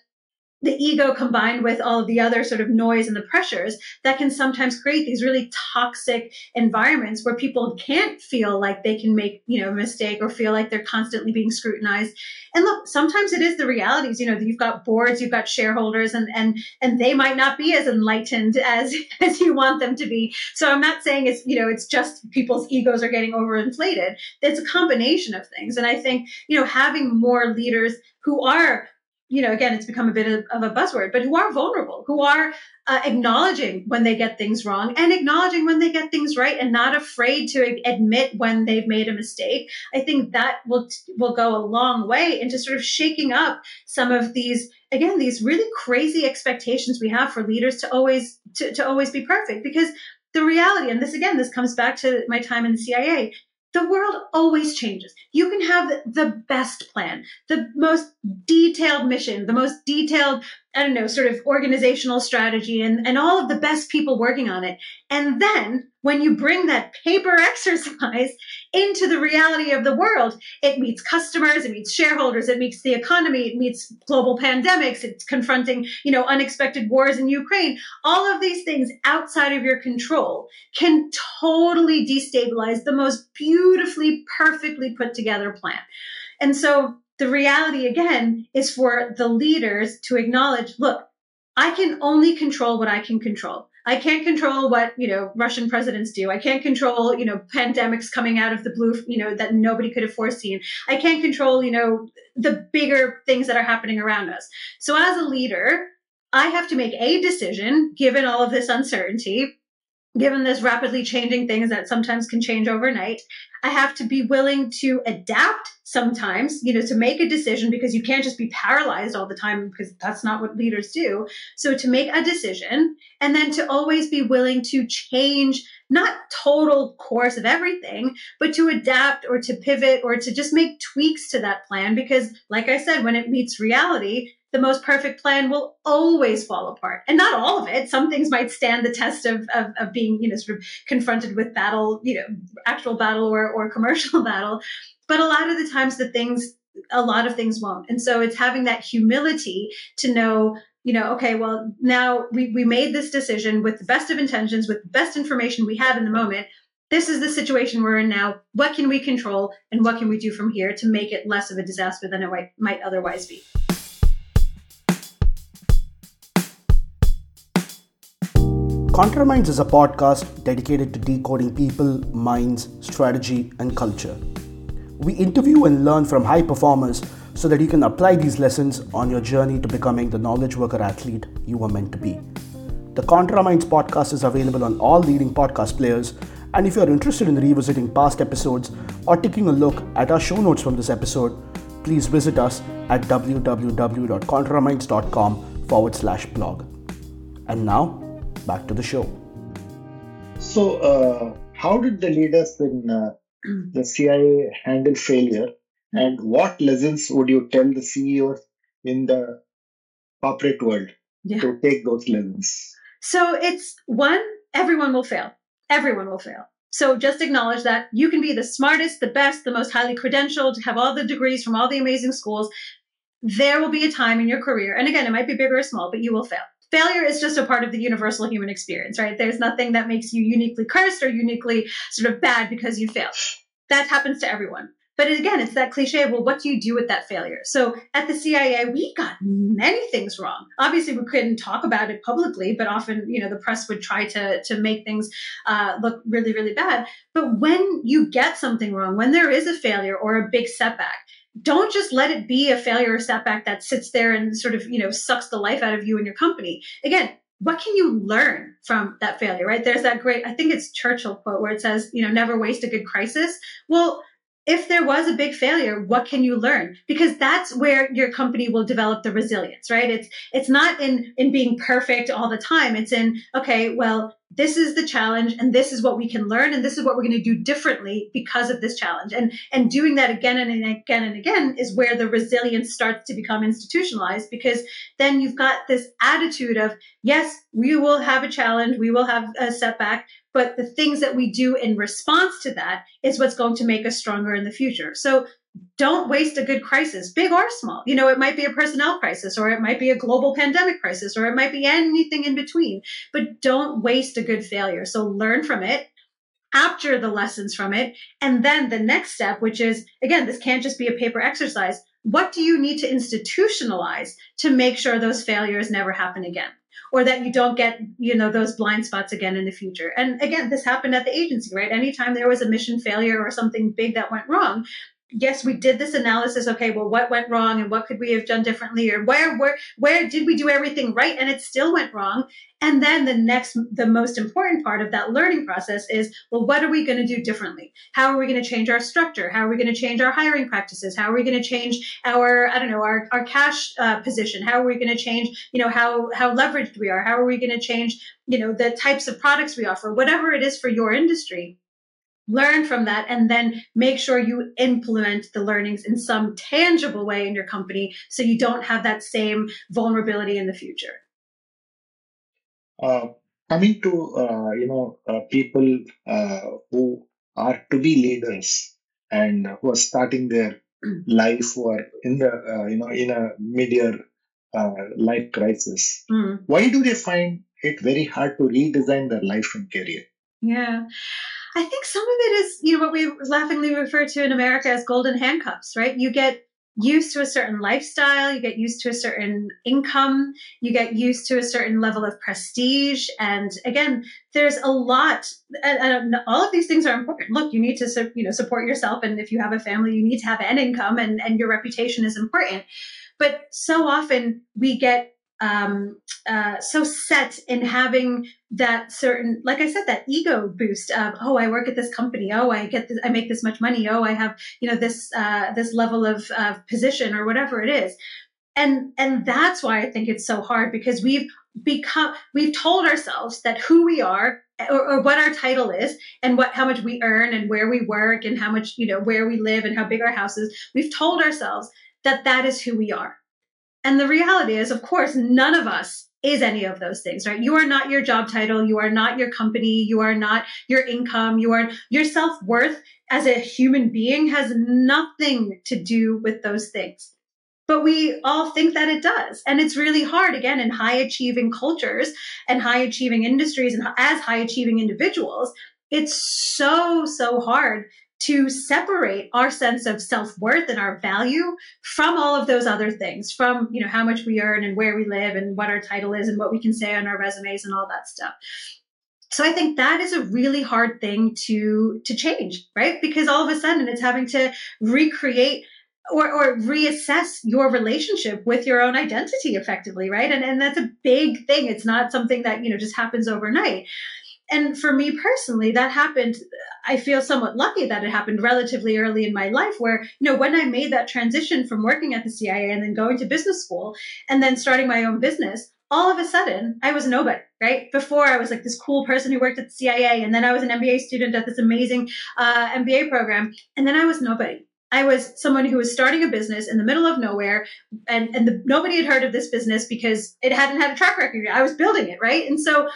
the ego combined with all of the other sort of noise and the pressures that can sometimes create these really toxic environments where people can't feel like they can make you know a mistake or feel like they're constantly being scrutinized. And look sometimes it is the realities you know you've got boards you've got shareholders and and and they might not be as enlightened as as you want them to be. So i'm not saying it's you know it's just people's egos are getting overinflated. It's a combination of things. And i think you know having more leaders who are you know, again, it's become a bit of, of a buzzword, but who are vulnerable, who are uh, acknowledging when they get things wrong and acknowledging when they get things right and not afraid to admit when they've made a mistake. I think that will, will go a long way into sort of shaking up some of these, again, these really crazy expectations we have for leaders to always, to, to always be perfect because the reality, and this again, this comes back to my time in the CIA the world always changes. You can have the best plan, the most detailed mission, the most detailed, I don't know, sort of organizational strategy and, and all of the best people working on it. And then when you bring that paper exercise into the reality of the world, it meets customers, it meets shareholders, it meets the economy, it meets global pandemics, it's confronting, you know, unexpected wars in Ukraine. All of these things outside of your control can totally destabilize the most beautifully, perfectly put together plan. And so the reality again is for the leaders to acknowledge, look, I can only control what I can control. I can't control what, you know, Russian presidents do. I can't control, you know, pandemics coming out of the blue, you know, that nobody could have foreseen. I can't control, you know, the bigger things that are happening around us. So as a leader, I have to make a decision given all of this uncertainty given this rapidly changing things that sometimes can change overnight i have to be willing to adapt sometimes you know to make a decision because you can't just be paralyzed all the time because that's not what leaders do. So to make a decision and then to always be willing to change not total course of everything but to adapt or to pivot or to just make tweaks to that plan because like i said when it meets reality the most perfect plan will always fall apart. And not all of it. Some things might stand the test of, of, of, being, you know, sort of confronted with battle, you know, actual battle or, or commercial battle. But a lot of the times the things, a lot of things won't. And so it's having that humility to know, you know, okay, well, now we, we made this decision with the best of intentions, with the best information we had in the moment. This is the situation we're in now. What can we control and what can we do from here to make it less of a disaster than it might, might otherwise be? Contraminds is a podcast dedicated to decoding people, minds, strategy, and culture. We interview and learn from high performers so that you can apply these lessons on your journey to becoming the knowledge worker athlete you were meant to be. The Contraminds podcast is available on all leading podcast players, and if you're interested in revisiting past episodes or taking a look at our show notes from this episode, please visit us at www.contraminds.com forward slash blog. And now, back to the show. So, uh, how did the leaders in uh, the CIA handle failure, and what lessons would you tell the CEOs in the corporate world yeah. to take those lessons? So, it's one, everyone will fail. Everyone will fail. So just acknowledge that you can be the smartest, the best, the most highly credentialed, have all the degrees from all the amazing schools. There will be a time in your career, and again, it might be big or small, but you will fail failure is just a part of the universal human experience, right? There's nothing that makes you uniquely cursed or uniquely sort of bad because you failed. That happens to everyone. But again, it's that cliche. Well, what do you do with that failure? So at the CIA, we got many things wrong. Obviously, we couldn't talk about it publicly, but often, you know, the press would try to to make things uh, look really, really bad. But when you get something wrong, when there is a failure or a big setback, don't just let it be a failure or setback that sits there and sort of, you know, sucks the life out of you and your company. Again, what can you learn from that failure, right? There's that great, I think it's Churchill quote where it says, you know, never waste a good crisis. Well, if there was a big failure, what can you learn? Because that's where your company will develop the resilience, right? It's it's not in in being perfect all the time. It's in okay, well, this is the challenge and this is what we can learn and this is what we're going to do differently because of this challenge. And and doing that again and again and again is where the resilience starts to become institutionalized because then you've got this attitude of yes, we will have a challenge, we will have a setback, but the things that we do in response to that is what's going to make us stronger in the future. So don't waste a good crisis, big or small. You know, it might be a personnel crisis, or it might be a global pandemic crisis, or it might be anything in between, but don't waste a good failure. So learn from it, capture the lessons from it. And then the next step, which is again, this can't just be a paper exercise. What do you need to institutionalize to make sure those failures never happen again? or that you don't get you know those blind spots again in the future and again this happened at the agency right anytime there was a mission failure or something big that went wrong yes, we did this analysis. Okay, well, what went wrong and what could we have done differently or where, where, where did we do everything right and it still went wrong? And then the next, the most important part of that learning process is, well, what are we going to do differently? How are we going to change our structure? How are we going to change our hiring practices? How are we going to change our, I don't know, our, our cash uh, position? How are we going to change, you know, how, how leveraged we are? How are we going to change, you know, the types of products we offer? Whatever it is for your industry learn from that and then make sure you implement the learnings in some tangible way in your company so you don't have that same vulnerability in the future. Uh, coming to uh, you know uh, people uh, who are to be leaders and who are starting their life or in the uh, you know in a mid-year uh, life crisis mm. why do they find it very hard to redesign their life and career? Yeah I think some of it is, you know, what we laughingly refer to in America as golden handcuffs, right? You get used to a certain lifestyle, you get used to a certain income, you get used to a certain level of prestige. And again, there's a lot, and, all of these things are important. Look, you need to, you know, support yourself. And if you have a family, you need to have an income and, and your reputation is important. But so often we get um, uh, so set in having that certain, like I said, that ego boost of, oh, I work at this company. Oh, I get this, I make this much money. Oh, I have, you know, this, uh, this level of, position or whatever it is. And, and that's why I think it's so hard because we've become, we've told ourselves that who we are or, or, what our title is and what how much we earn and where we work and how much you know where we live and how big our house is we've told ourselves that that is who we are and the reality is, of course, none of us is any of those things, right? You are not your job title. You are not your company. You are not your income. You are your self worth as a human being has nothing to do with those things. But we all think that it does. And it's really hard, again, in high achieving cultures and high achieving industries and as high achieving individuals. It's so, so hard to separate our sense of self-worth and our value from all of those other things from you know how much we earn and where we live and what our title is and what we can say on our resumes and all that stuff. So i think that is a really hard thing to to change right? Because all of a sudden it's having to recreate or, or reassess your relationship with your own identity effectively right? And, and that's a big thing. It's not something that you know just happens overnight and for me personally that happened i feel somewhat lucky that it happened relatively early in my life where you know when i made that transition from working at the cia and then going to business school and then starting my own business all of a sudden i was nobody right before i was like this cool person who worked at the cia and then i was an mba student at this amazing uh, mba program and then i was nobody I was someone who was starting a business in the middle of nowhere, and and the, nobody had heard of this business because it hadn't had a track record. I was building it, right? And so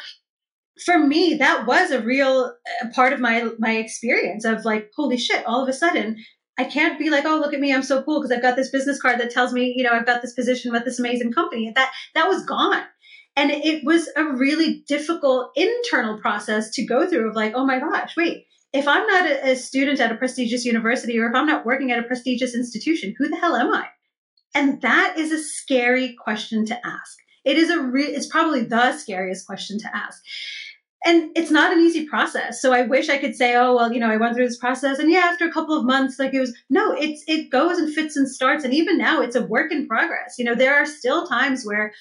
for me that was a real uh, part of my my experience of like holy shit all of a sudden i can't be like oh look at me i'm so cool because i've got this business card that tells me you know i've got this position with this amazing company that that was gone. And it was a really difficult internal process to go through of like oh my gosh wait if i'm not a, a student at a prestigious university or if i'm not working at a prestigious institution who the hell am i? And that is a scary question to ask. It is a re- it's probably the scariest question to ask and it's not an easy process so i wish i could say oh well you know i went through this process and yeah after a couple of months like it was no it's it goes and fits and starts and even now it's a work in progress you know there are still times where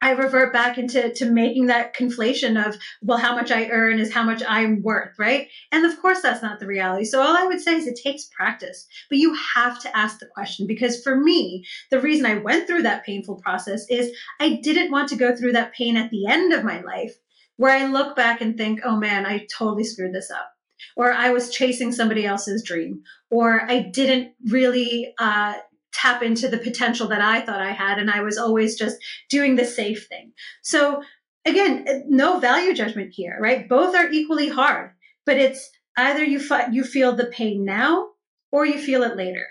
I revert back into to making that conflation of, well, how much I earn is how much I'm worth, right? And of course, that's not the reality. So all I would say is it takes practice, but you have to ask the question because for me, the reason I went through that painful process is I didn't want to go through that pain at the end of my life where I look back and think, oh man, I totally screwed this up. Or I was chasing somebody else's dream, or I didn't really uh, tap into the potential that I thought I had. And I was always just doing the safe thing. So again, no value judgment here, right? Both are equally hard, but it's either you, you feel the pain now or you feel it later.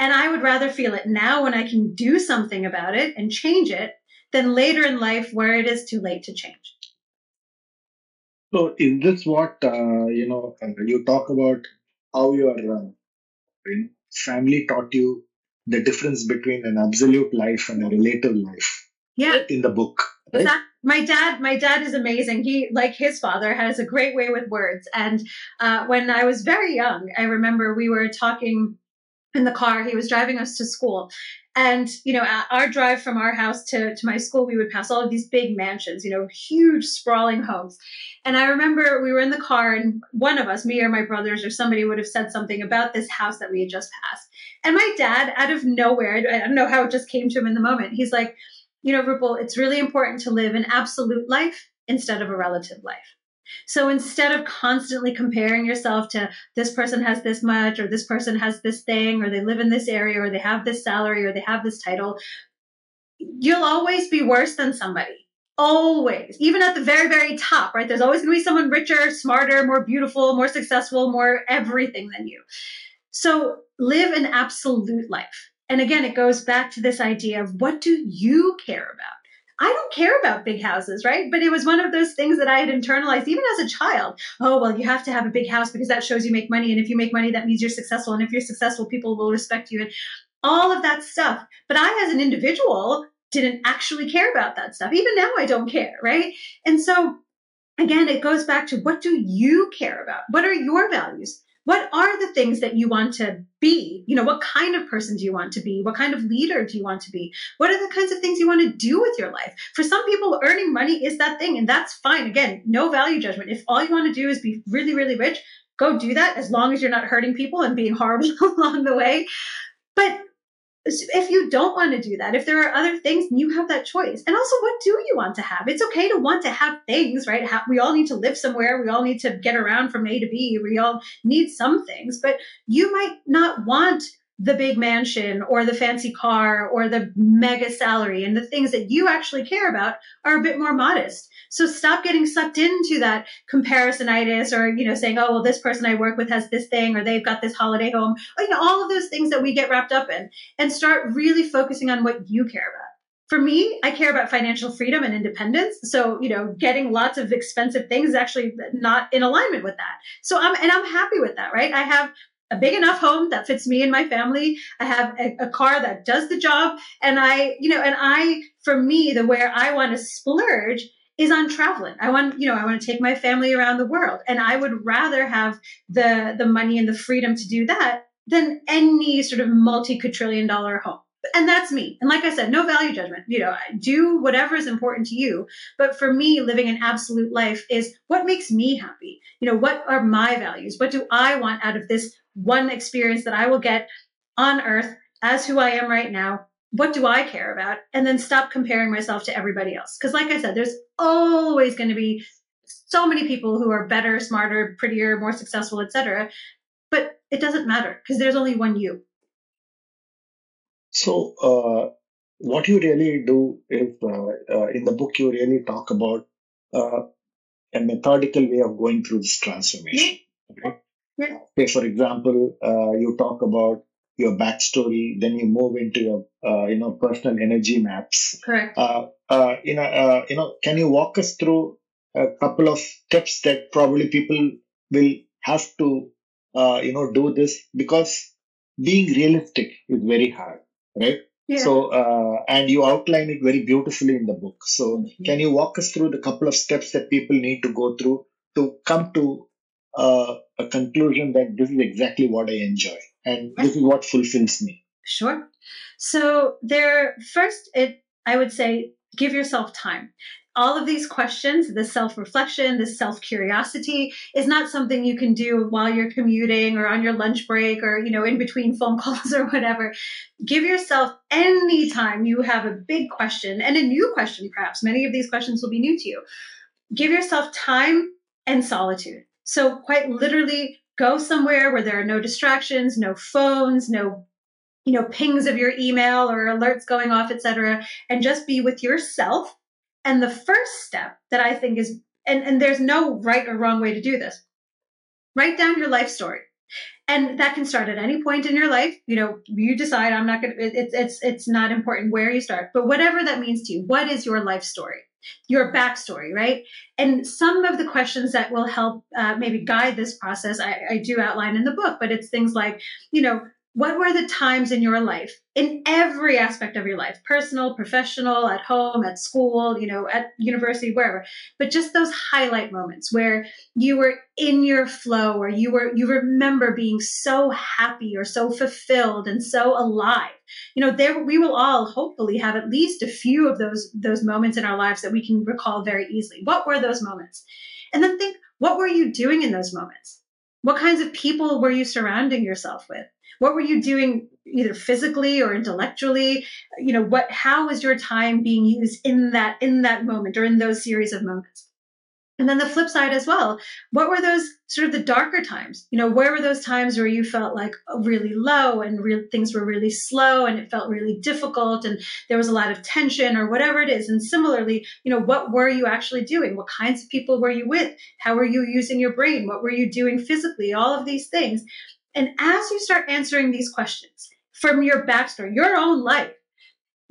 And I would rather feel it now when I can do something about it and change it than later in life where it is too late to change. So, is this what uh, you know? Uh, you talk about how your uh, family taught you the difference between an absolute life and a relative life yeah in the book right? my dad my dad is amazing he like his father has a great way with words and uh, when i was very young i remember we were talking in the car. He was driving us to school. And you know our drive from our house to, to my school we would pass all of these big mansions you know huge sprawling homes. And i remember we were in the car and one of us me or my brothers or somebody would have said something about this house that we had just passed. And my dad out of nowhere i don't know how it just came to him in the moment he's like you know rupal it's really important to live an absolute life instead of a relative life so instead of constantly comparing yourself to this person has this much, or this person has this thing, or they live in this area, or they have this salary, or they have this title, you'll always be worse than somebody. Always, even at the very, very top, right? There's always going to be someone richer, smarter, more beautiful, more successful, more everything than you. So live an absolute life. And again, it goes back to this idea of what do you care about? I don't care about big houses, right? But it was one of those things that I had internalized even as a child. Oh, well, you have to have a big house because that shows you make money. And if you make money, that means you're successful. And if you're successful, people will respect you and all of that stuff. But I, as an individual, didn't actually care about that stuff. Even now, I don't care, right? And so, again, it goes back to what do you care about? What are your values? What are the things that you want to be? You know what kind of person do you want to be? What kind of leader do you want to be? What are the kinds of things you want to do with your life? For some people earning money is that thing and that's fine. Again no value judgment. If all you want to do is be really really rich go do that as long as you're not hurting people and being horrible along the way. But if you don't want to do that, if there are other things, you have that choice. And also, what do you want to have? It's okay to want to have things, right? We all need to live somewhere. We all need to get around from A to B. We all need some things, but you might not want the big mansion or the fancy car or the mega salary and the things that you actually care about are a bit more modest. So stop getting sucked into that comparisonitis or, you know, saying, oh, well, this person I work with has this thing or they've got this holiday home. Or, you know, all of those things that we get wrapped up in and start really focusing on what you care about. For me, I care about financial freedom and independence. So, you know, getting lots of expensive things is actually not in alignment with that. So I'm, and I'm happy with that, right? I have a big enough home that fits me and my family. I have a, a, car that does the job. And I, you know, and I, for me, the where I want to splurge is on traveling. I want, you know, I want to take my family around the world. And I would rather have the the money and the freedom to do that than any sort of multi-quadrillion dollar home. And that's me. And like I said, no value judgment. You know, do whatever is important to you. But for me, living an absolute life is what makes me happy. You know, what are my values? What do I want out of this one experience that I will get on earth as who I am right now. What do I care about? And then stop comparing myself to everybody else. Because, like I said, there's always going to be so many people who are better, smarter, prettier, more successful, etc. But it doesn't matter because there's only one you. So, uh, what you really do is uh, uh, in the book, you really talk about uh, a methodical way of going through this transformation. Right? Yeah. Say, for example, uh, you talk about your backstory, then you move into your, uh, you know, personal energy maps. Correct. Uh, uh, you know, uh, you know, can you walk us through a couple of steps that probably people will have to, uh, you know, do this because being realistic is very hard, right? Yeah. So, uh, and you outline it very beautifully in the book. So, mm-hmm. can you walk us through the couple of steps that people need to go through to come to uh, a conclusion that this is exactly what I enjoy and this is what fulfills me. Sure. So there, first, it I would say give yourself time all of these questions, the self reflection, the self curiosity is not something you can do while you're commuting or on your lunch break or, you know, in between phone calls or whatever. Give yourself any time you have a big question and a new question, perhaps. Many of these questions will be new to you. Give yourself time and solitude. So, quite literally, go somewhere where there are no distractions, no phones, no you know pings of your email or alerts going off etc and just be with yourself and the first step that I think is, and, and there's no right or wrong way to do this, write down your life story. And that can start at any point in your life. You know, you decide I'm not going to, it's, it's, it's not important where you start, but whatever that means to you, what is your life story? Your backstory, right? And some of the questions that will help uh, maybe guide this process, I, I do outline in the book, but it's things like, you know, what were the times in your life in every aspect of your life personal professional at home at school you know at university wherever but just those highlight moments where you were in your flow or you were you remember being so happy or so fulfilled and so alive. You know there we will all hopefully have at least a few of those those moments in our lives that we can recall very easily. What were those moments? And then think what were you doing in those moments? What kinds of people were you surrounding yourself with what were you doing either physically or intellectually? You know what how was your time being used in that in that moment or in those series of moments? And then the flip side as well what were those sort of the darker times? You know where were those times where you felt like really low and real things were really slow and it felt really difficult and there was a lot of tension or whatever it is? And similarly you know what were you actually doing? What kinds of people were you with? How were you using your brain? What were you doing physically? All of these things and as you start answering these questions from your backstory, your own life,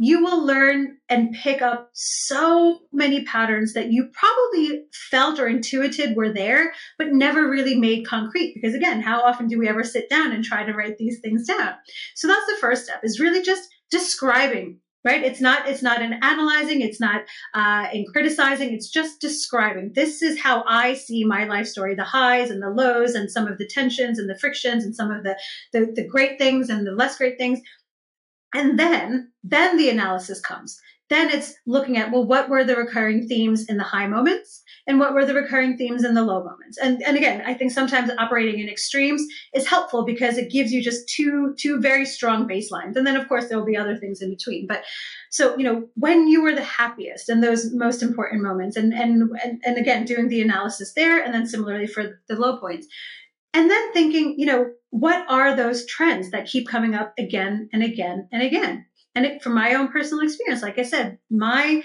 you will learn and pick up so many patterns that you probably felt or intuited were there, but never really made concrete. Because again, how often do we ever sit down and try to write these things down? So that's the first step is really just describing right? It's not it's not in analyzing it's not uh, in criticizing it's just describing. This is how i see my life story the highs and the lows and some of the tensions and the frictions and some of the the, the great things and the less great things. And then then the analysis comes. Then it's looking at well what were the recurring themes in the high moments and what were the recurring themes in the low moments. And and again i think sometimes operating in extremes is helpful because it gives you just two two very strong baselines. And then of course there will be other things in between. But so you know when you were the happiest and those most important moments and and and, and again doing the analysis there and then similarly for the low points and then thinking you know what are those trends that keep coming up again and again and again? And it, from my own personal experience like i said my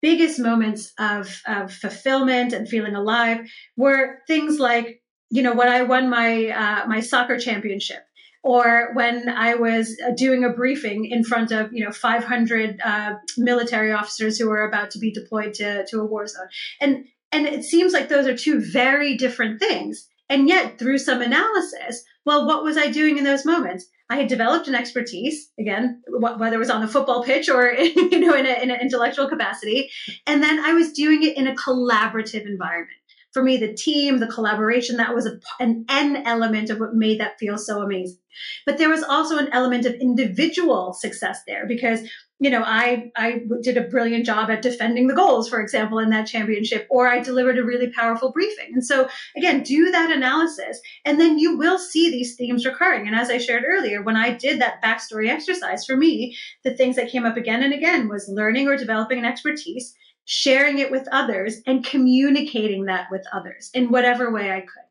biggest moments of, of fulfillment and feeling alive were things like, you know, when I won my uh, my soccer championship, or when I was uh, doing a briefing in front of you know 500 uh, military officers who were about to be deployed to to a war zone, and and it seems like those are two very different things. And yet, through some analysis, well, what was I doing in those moments? I had developed an expertise again, whether it was on the football pitch or you know in, a, in an intellectual capacity, and then I was doing it in a collaborative environment. For me, the team, the collaboration, that was a, an N element of what made that feel so amazing. But there was also an element of individual success there because you know, I I did a brilliant job at defending the goals, for example, in that championship, or I delivered a really powerful briefing. And so, again, do that analysis, and then you will see these themes recurring. And as I shared earlier, when I did that backstory exercise, for me, the things that came up again and again was learning or developing an expertise, sharing it with others, and communicating that with others in whatever way I could.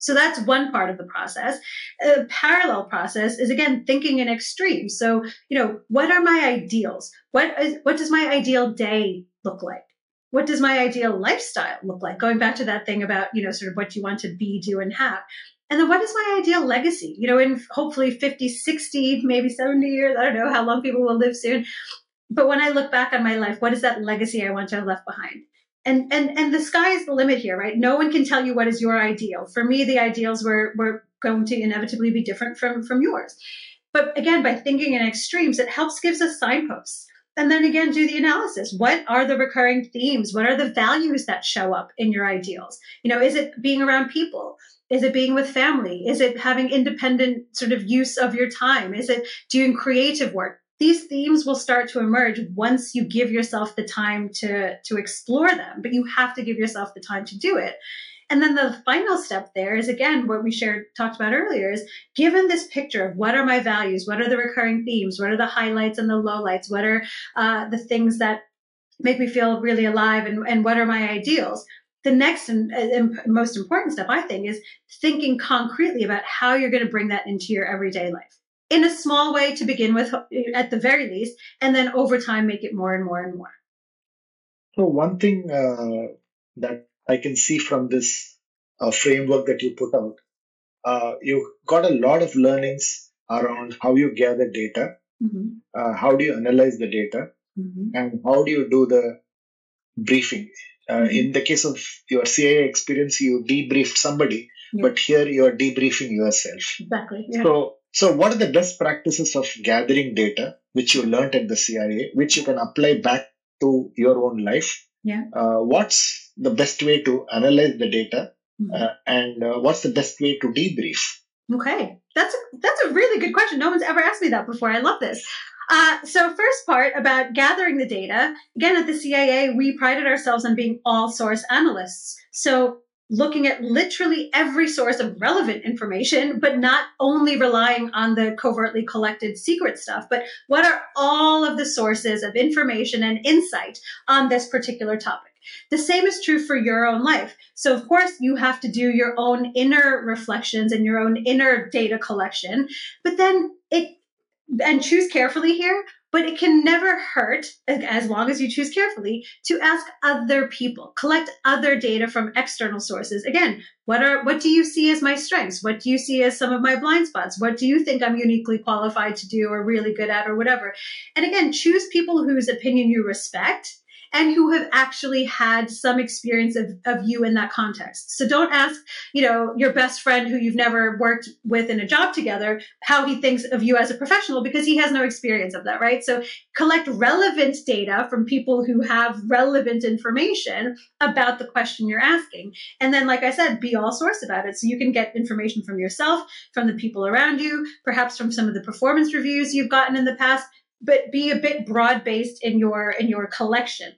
So that's one part of the process. A parallel process is again thinking in extremes. So, you know, what are my ideals? What is what does my ideal day look like? What does my ideal lifestyle look like? Going back to that thing about, you know, sort of what you want to be, do, and have. And then what is my ideal legacy? You know, in hopefully 50, 60, maybe 70 years, I don't know how long people will live soon. But when I look back on my life, what is that legacy I want to have left behind? And and and the sky is the limit here right? No one can tell you what is your ideal. For me the ideals were were going to inevitably be different from from yours. But again by thinking in extremes it helps gives us signposts. And then again do the analysis. What are the recurring themes? What are the values that show up in your ideals? You know is it being around people? Is it being with family? Is it having independent sort of use of your time? Is it doing creative work these themes will start to emerge once you give yourself the time to to explore them but you have to give yourself the time to do it and then the final step there is again what we shared talked about earlier is given this picture of what are my values, what are the recurring themes, what are the highlights and the lowlights, what are uh, the things that make me feel really alive, and, and what are my ideals. The next and, and most important step, I think, is thinking concretely about how you're going to bring that into your everyday life in a small way to begin with, at the very least, and then over time make it more and more and more. So, one thing uh, that I can see from this uh, framework that you put out. Uh, you got a lot of learnings around how you gather data, mm-hmm. uh, how do you analyze the data, mm-hmm. and how do you do the briefing. Uh, mm-hmm. In the case of your CIA experience, you debriefed somebody, yeah. but here you are debriefing yourself. Exactly. Yeah. So, so what are the best practices of gathering data which you learned at the CIA, which you can apply back to your own life? Yeah. Uh, what's the best way to analyze the data, mm-hmm. uh, and uh, what's the best way to debrief? Okay, that's a, that's a really good question. No one's ever asked me that before. I love this. Uh, so, first part about gathering the data. Again, at the CIA, we prided ourselves on being all source analysts. So, looking at literally every source of relevant information, but not only relying on the covertly collected secret stuff, but what are all of the sources of information and insight on this particular topic? The same is true for your own life. So, of course, you have to do your own inner reflections and your own inner data collection, but then it and choose carefully here, but it can never hurt, as long as you choose carefully, to ask other people, collect other data from external sources. Again, what are what do you see as my strengths? What do you see as some of my blind spots? What do you think I'm uniquely qualified to do or really good at or whatever? And again, choose people whose opinion you respect and who have actually had some experience of, of you in that context. So don't ask, you know, your best friend who you've never worked with in a job together how he thinks of you as a professional because he has no experience of that, right? So collect relevant data from people who have relevant information about the question you're asking. And then, like I said, be all source about it. So you can get information from yourself, from the people around you, perhaps from some of the performance reviews you've gotten in the past but be a bit broad based in your in your collection.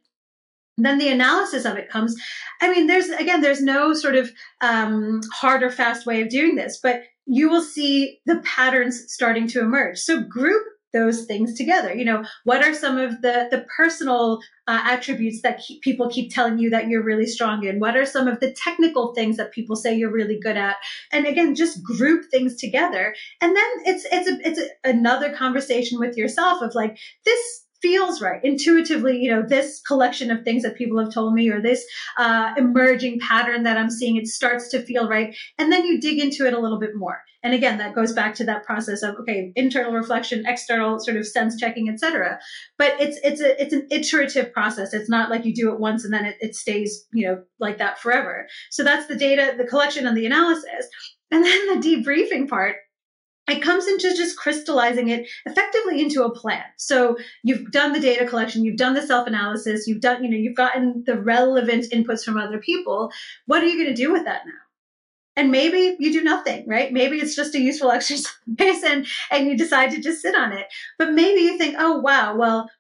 Then the analysis of it comes i mean there's again there's no sort of um, hard or fast way of doing this but you will see the patterns starting to emerge. So group those things together. You know what are some of the the personal uh, attributes that keep, people keep telling you that you're really strong in? What are some of the technical things that people say you're really good at? And again just group things together. And then it's it's a, it's a, another conversation with yourself of like this feels right. Intuitively you know this collection of things that people have told me or this uh, emerging pattern that i'm seeing it starts to feel right. And then you dig into it a little bit more. And again that goes back to that process of okay internal reflection external sort of sense checking etc but it's it's a it's an iterative process. It's not like you do it once and then it, it stays you know like that forever. So that's the data the collection and the analysis. And then the debriefing part it comes into just crystallizing it effectively into a plan. So you've done the data collection, you've done the self analysis, you've done, you know, you've gotten the relevant inputs from other people. What are you going to do with that now? And maybe you do nothing, right? Maybe it's just a useful exercise and, and you decide to just sit on it. But maybe you think, oh, wow, well,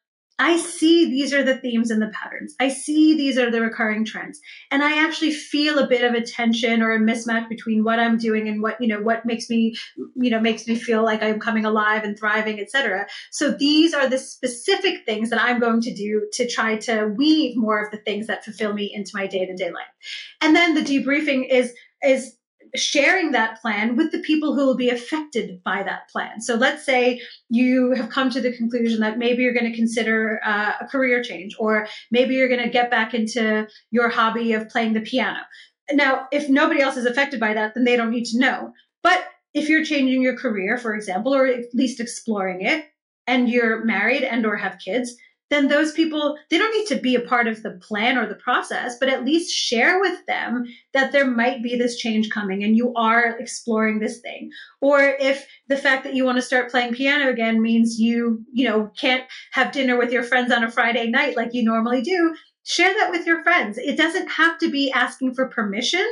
I see these are the themes and the patterns. I see these are the recurring trends. And I actually feel a bit of a tension or a mismatch between what I'm doing and what, you know, what makes me, you know, makes me feel like I'm coming alive and thriving, etc. So these are the specific things that I'm going to do to try to weave more of the things that fulfill me into my day-to-day life. And then the debriefing is is sharing that plan with the people who will be affected by that plan. So let's say you have come to the conclusion that maybe you're going to consider uh, a career change, or maybe you're going to get back into your hobby of playing the piano. Now, if nobody else is affected by that, then they don't need to know. But if you're changing your career, for example, or at least exploring it, and you're married and or have kids, then those people they don't need to be a part of the plan or the process but at least share with them that there might be this change coming and you are exploring this thing. Or if the fact that you want to start playing piano again means you you know can't have dinner with your friends on a friday night like you normally do share that with your friends. It doesn't have to be asking for permission,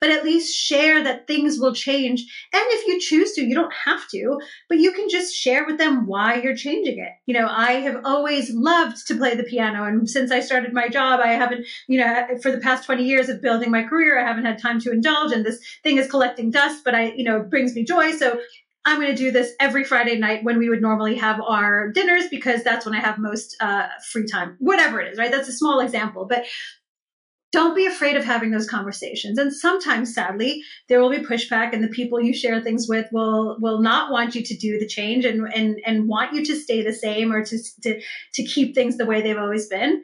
but at least share that things will change. And if you choose to, you don't have to, but you can just share with them why you're changing it. You know, I have always loved to play the piano. And since I started my job, I haven't, you know, for the past 20 years of building my career, I haven't had time to indulge. And this thing is collecting dust, but I, you know, brings me joy. So I'm going to do this every Friday night when we would normally have our dinners because that's when I have most uh, free time. Whatever it is, right? That's a small example, but don't be afraid of having those conversations. And sometimes, sadly, there will be pushback, and the people you share things with will will not want you to do the change and and and want you to stay the same or to to to keep things the way they've always been.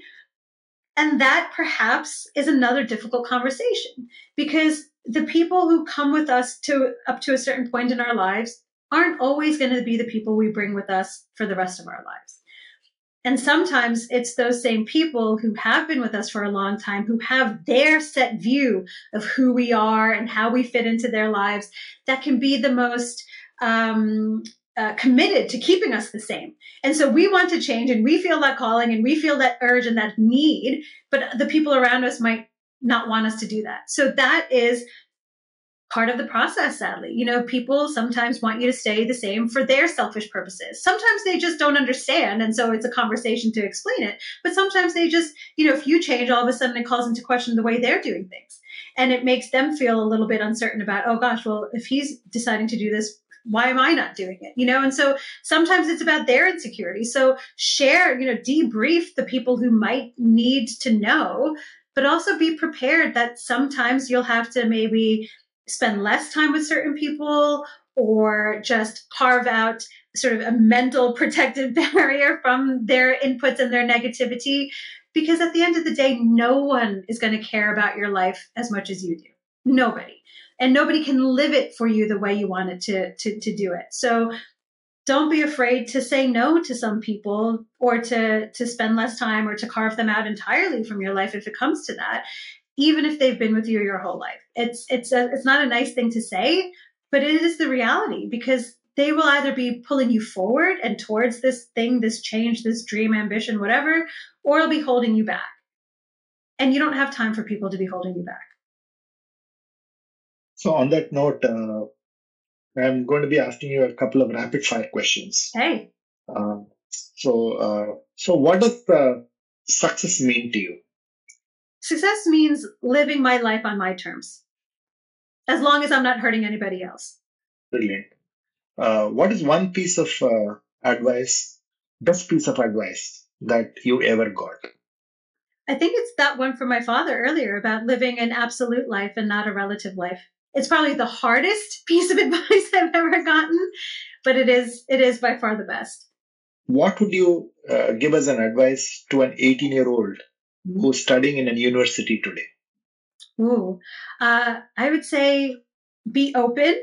And that perhaps is another difficult conversation because the people who come with us to up to a certain point in our lives aren't always going to be the people we bring with us for the rest of our lives. And sometimes it's those same people who have been with us for a long time, who have their set view of who we are and how we fit into their lives, that can be the most um, uh, committed to keeping us the same. And so we want to change and we feel that calling and we feel that urge and that need, but the people around us might not want us to do that. So that is part of the process, sadly. You know, people sometimes want you to stay the same for their selfish purposes. Sometimes they just don't understand. And so it's a conversation to explain it. But sometimes they just, you know, if you change, all of a sudden it calls into question the way they're doing things. And it makes them feel a little bit uncertain about, oh gosh, well, if he's deciding to do this, why am I not doing it? You know, and so sometimes it's about their insecurity. So share, you know, debrief the people who might need to know, but also be prepared that sometimes you'll have to maybe spend less time with certain people or just carve out sort of a mental protective barrier from their inputs and their negativity. Because at the end of the day, no one is going to care about your life as much as you do. Nobody. And nobody can live it for you the way you want it to, to, to do it. So don't be afraid to say no to some people or to, to spend less time or to carve them out entirely from your life if it comes to that even if they've been with you your whole life. It's it's a, it's not a nice thing to say, but it is the reality because they will either be pulling you forward and towards this thing, this change, this dream, ambition, whatever, or it'll be holding you back. And you don't have time for people to be holding you back. So, on that note, uh, I'm going to be asking you a couple of rapid fire questions. Hey. Uh, so, uh, so what does success mean to you? Success means living my life on my terms, as long as I'm not hurting anybody else. Brilliant. Uh, what is one piece of uh, advice, best piece of advice that you ever got? I think it's that one from my father earlier about living an absolute life and not a relative life. It's probably the hardest piece of advice I've ever gotten, but it is it is by far the best. What would you uh, give as an advice to an 18 year old who's studying in a university today? Ooh, uh, I would say be open,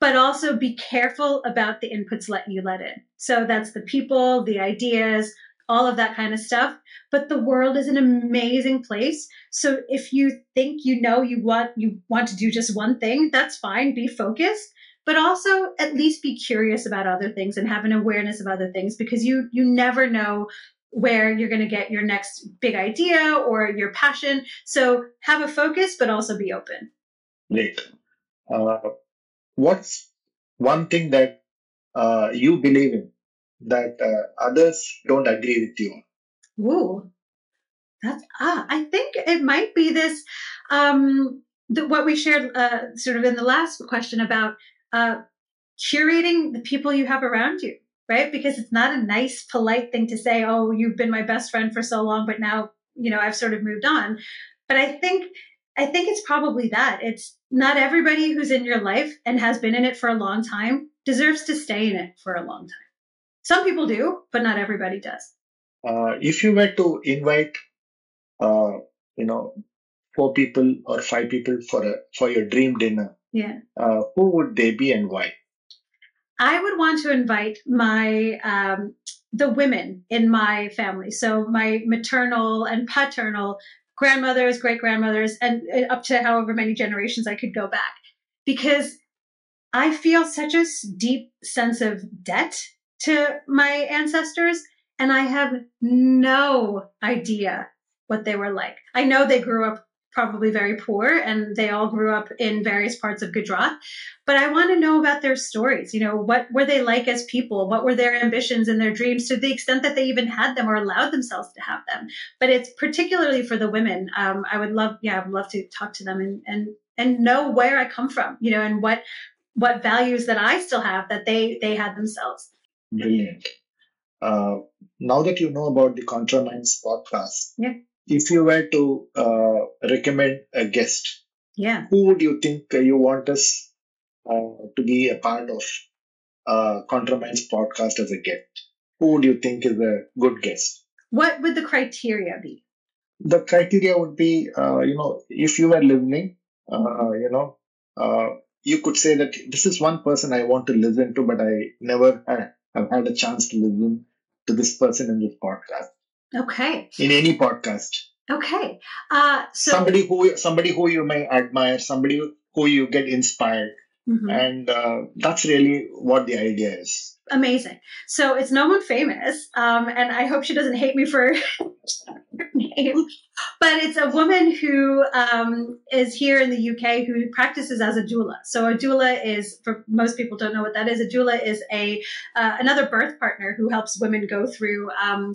but also be careful about the inputs let you let in. So that's the people, the ideas, all of that kind of stuff. But the world is an amazing place. So if you think you know you want you want to do just one thing, that's fine. Be focused but also at least be curious about other things and have an awareness of other things because you you never know where you're going to get your next big idea or your passion. So have a focus, but also be open. Great. Uh, what's one thing that uh, you believe in that uh, others don't agree with you? Ooh, that's ah. I think it might be this. Um, the, what we shared uh, sort of in the last question about uh, curating the people you have around you right? Because it's not a nice, polite thing to say, oh, you've been my best friend for so long, but now, you know, I've sort of moved on. But I think I think it's probably that. It's not everybody who's in your life and has been in it for a long time deserves to stay in it for a long time. Some people do, but not everybody does. Uh, if you were to invite, uh, you know, four people or five people for a for your dream dinner, yeah, uh, who would they be and why? I would want to invite my um, the women in my family, so my maternal and paternal grandmothers, great grandmothers, and up to however many generations I could go back, because I feel such a deep sense of debt to my ancestors, and I have no idea what they were like. I know they grew up probably very poor and they all grew up in various parts of Gujarat. But I want to know about their stories. You know, what were they like as people? What were their ambitions and their dreams to the extent that they even had them or allowed themselves to have them? But it's particularly for the women. Um, I would love, yeah, I would love to talk to them and, and, and know where I come from, you know, and what, what values that I still have that they, they had themselves. Brilliant. Uh, now that you know about the ContraMinds podcast, yeah if you were to uh, recommend a guest, yeah, who would you think you want us uh, to be a part of uh, ContraMinds podcast as a guest? Who would you think is a good guest? What would the criteria be? The criteria would be, uh, you know, if you were listening, uh, you know, uh, you could say that this is one person I want to listen to, but I never have had a chance to listen to this person in this podcast. Okay. In any podcast. Okay. Uh, so somebody who somebody who you may admire, somebody who you get inspired, mm-hmm. and uh, that's really what the idea is. Amazing. So it's no one famous, um, and I hope she doesn't hate me for her name but it's a woman who um, is here in the UK who practices as a doula. So a doula is, for most people don't know what that is. A doula is a uh, another birth partner who helps women go through um,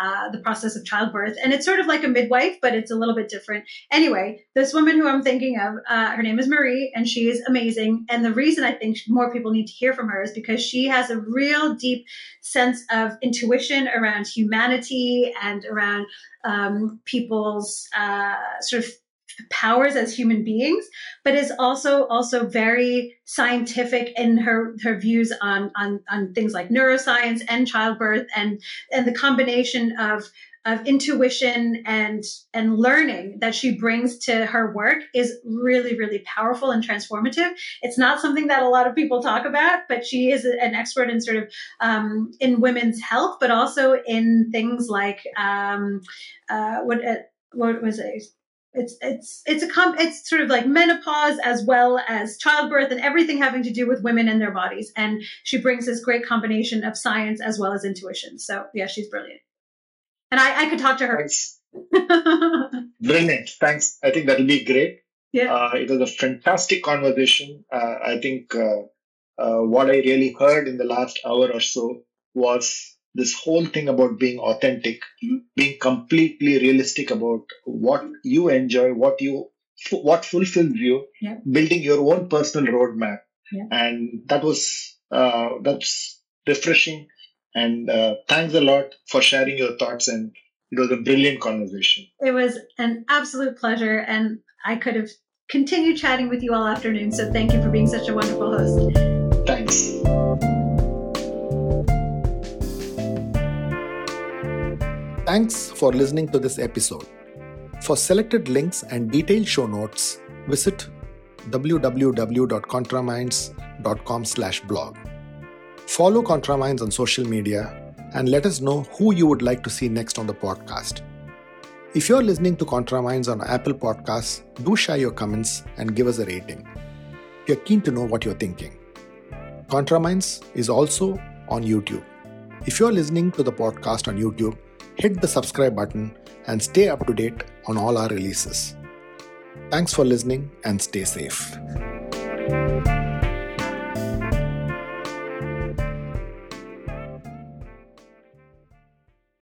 uh, the process of childbirth, and it's sort of like a midwife, but it's a little bit different. Anyway, this woman who I'm thinking of, uh, her name is Marie, and she is amazing. And the reason I think more people need to hear from her is because she has a real deep sense of intuition around humanity and around um, people's uh, sort of powers as human beings, but is also also very scientific in her her views on on on things like neuroscience and childbirth and and the combination of of intuition and and learning that she brings to her work is really really powerful and transformative. It's not something that a lot of people talk about but she is an expert in sort of um, in women's health but also in things like um, uh, what uh, what was it? It's it's it's a com- it's sort of like menopause as well as childbirth and everything having to do with women and their bodies. And she brings this great combination of science as well as intuition. So yeah she's brilliant and I, I could talk to her. Brilliant. Thanks. I think that'll be great. Yeah. Uh, it was a fantastic conversation. Uh, I think uh, uh, what I really heard in the last hour or so was this whole thing about being authentic, mm-hmm. being completely realistic about what you enjoy, what you what fulfills you, yeah. building your own personal roadmap, yeah. and that was uh, that's refreshing and uh, thanks a lot for sharing your thoughts. And it was a brilliant conversation. It was an absolute pleasure. And I could have continued chatting with you all afternoon. So thank you for being such a wonderful host. Thanks. Thanks for listening to this episode. For selected links and detailed show notes, visit www.contraminds.com slash blog. Follow ContraMinds on social media and let us know who you would like to see next on the podcast. If you're listening to ContraMinds on Apple Podcasts, do share your comments and give us a rating. We are keen to know what you're thinking. ContraMinds is also on YouTube. If you're listening to the podcast on YouTube, hit the subscribe button and stay up to date on all our releases. Thanks for listening and stay safe.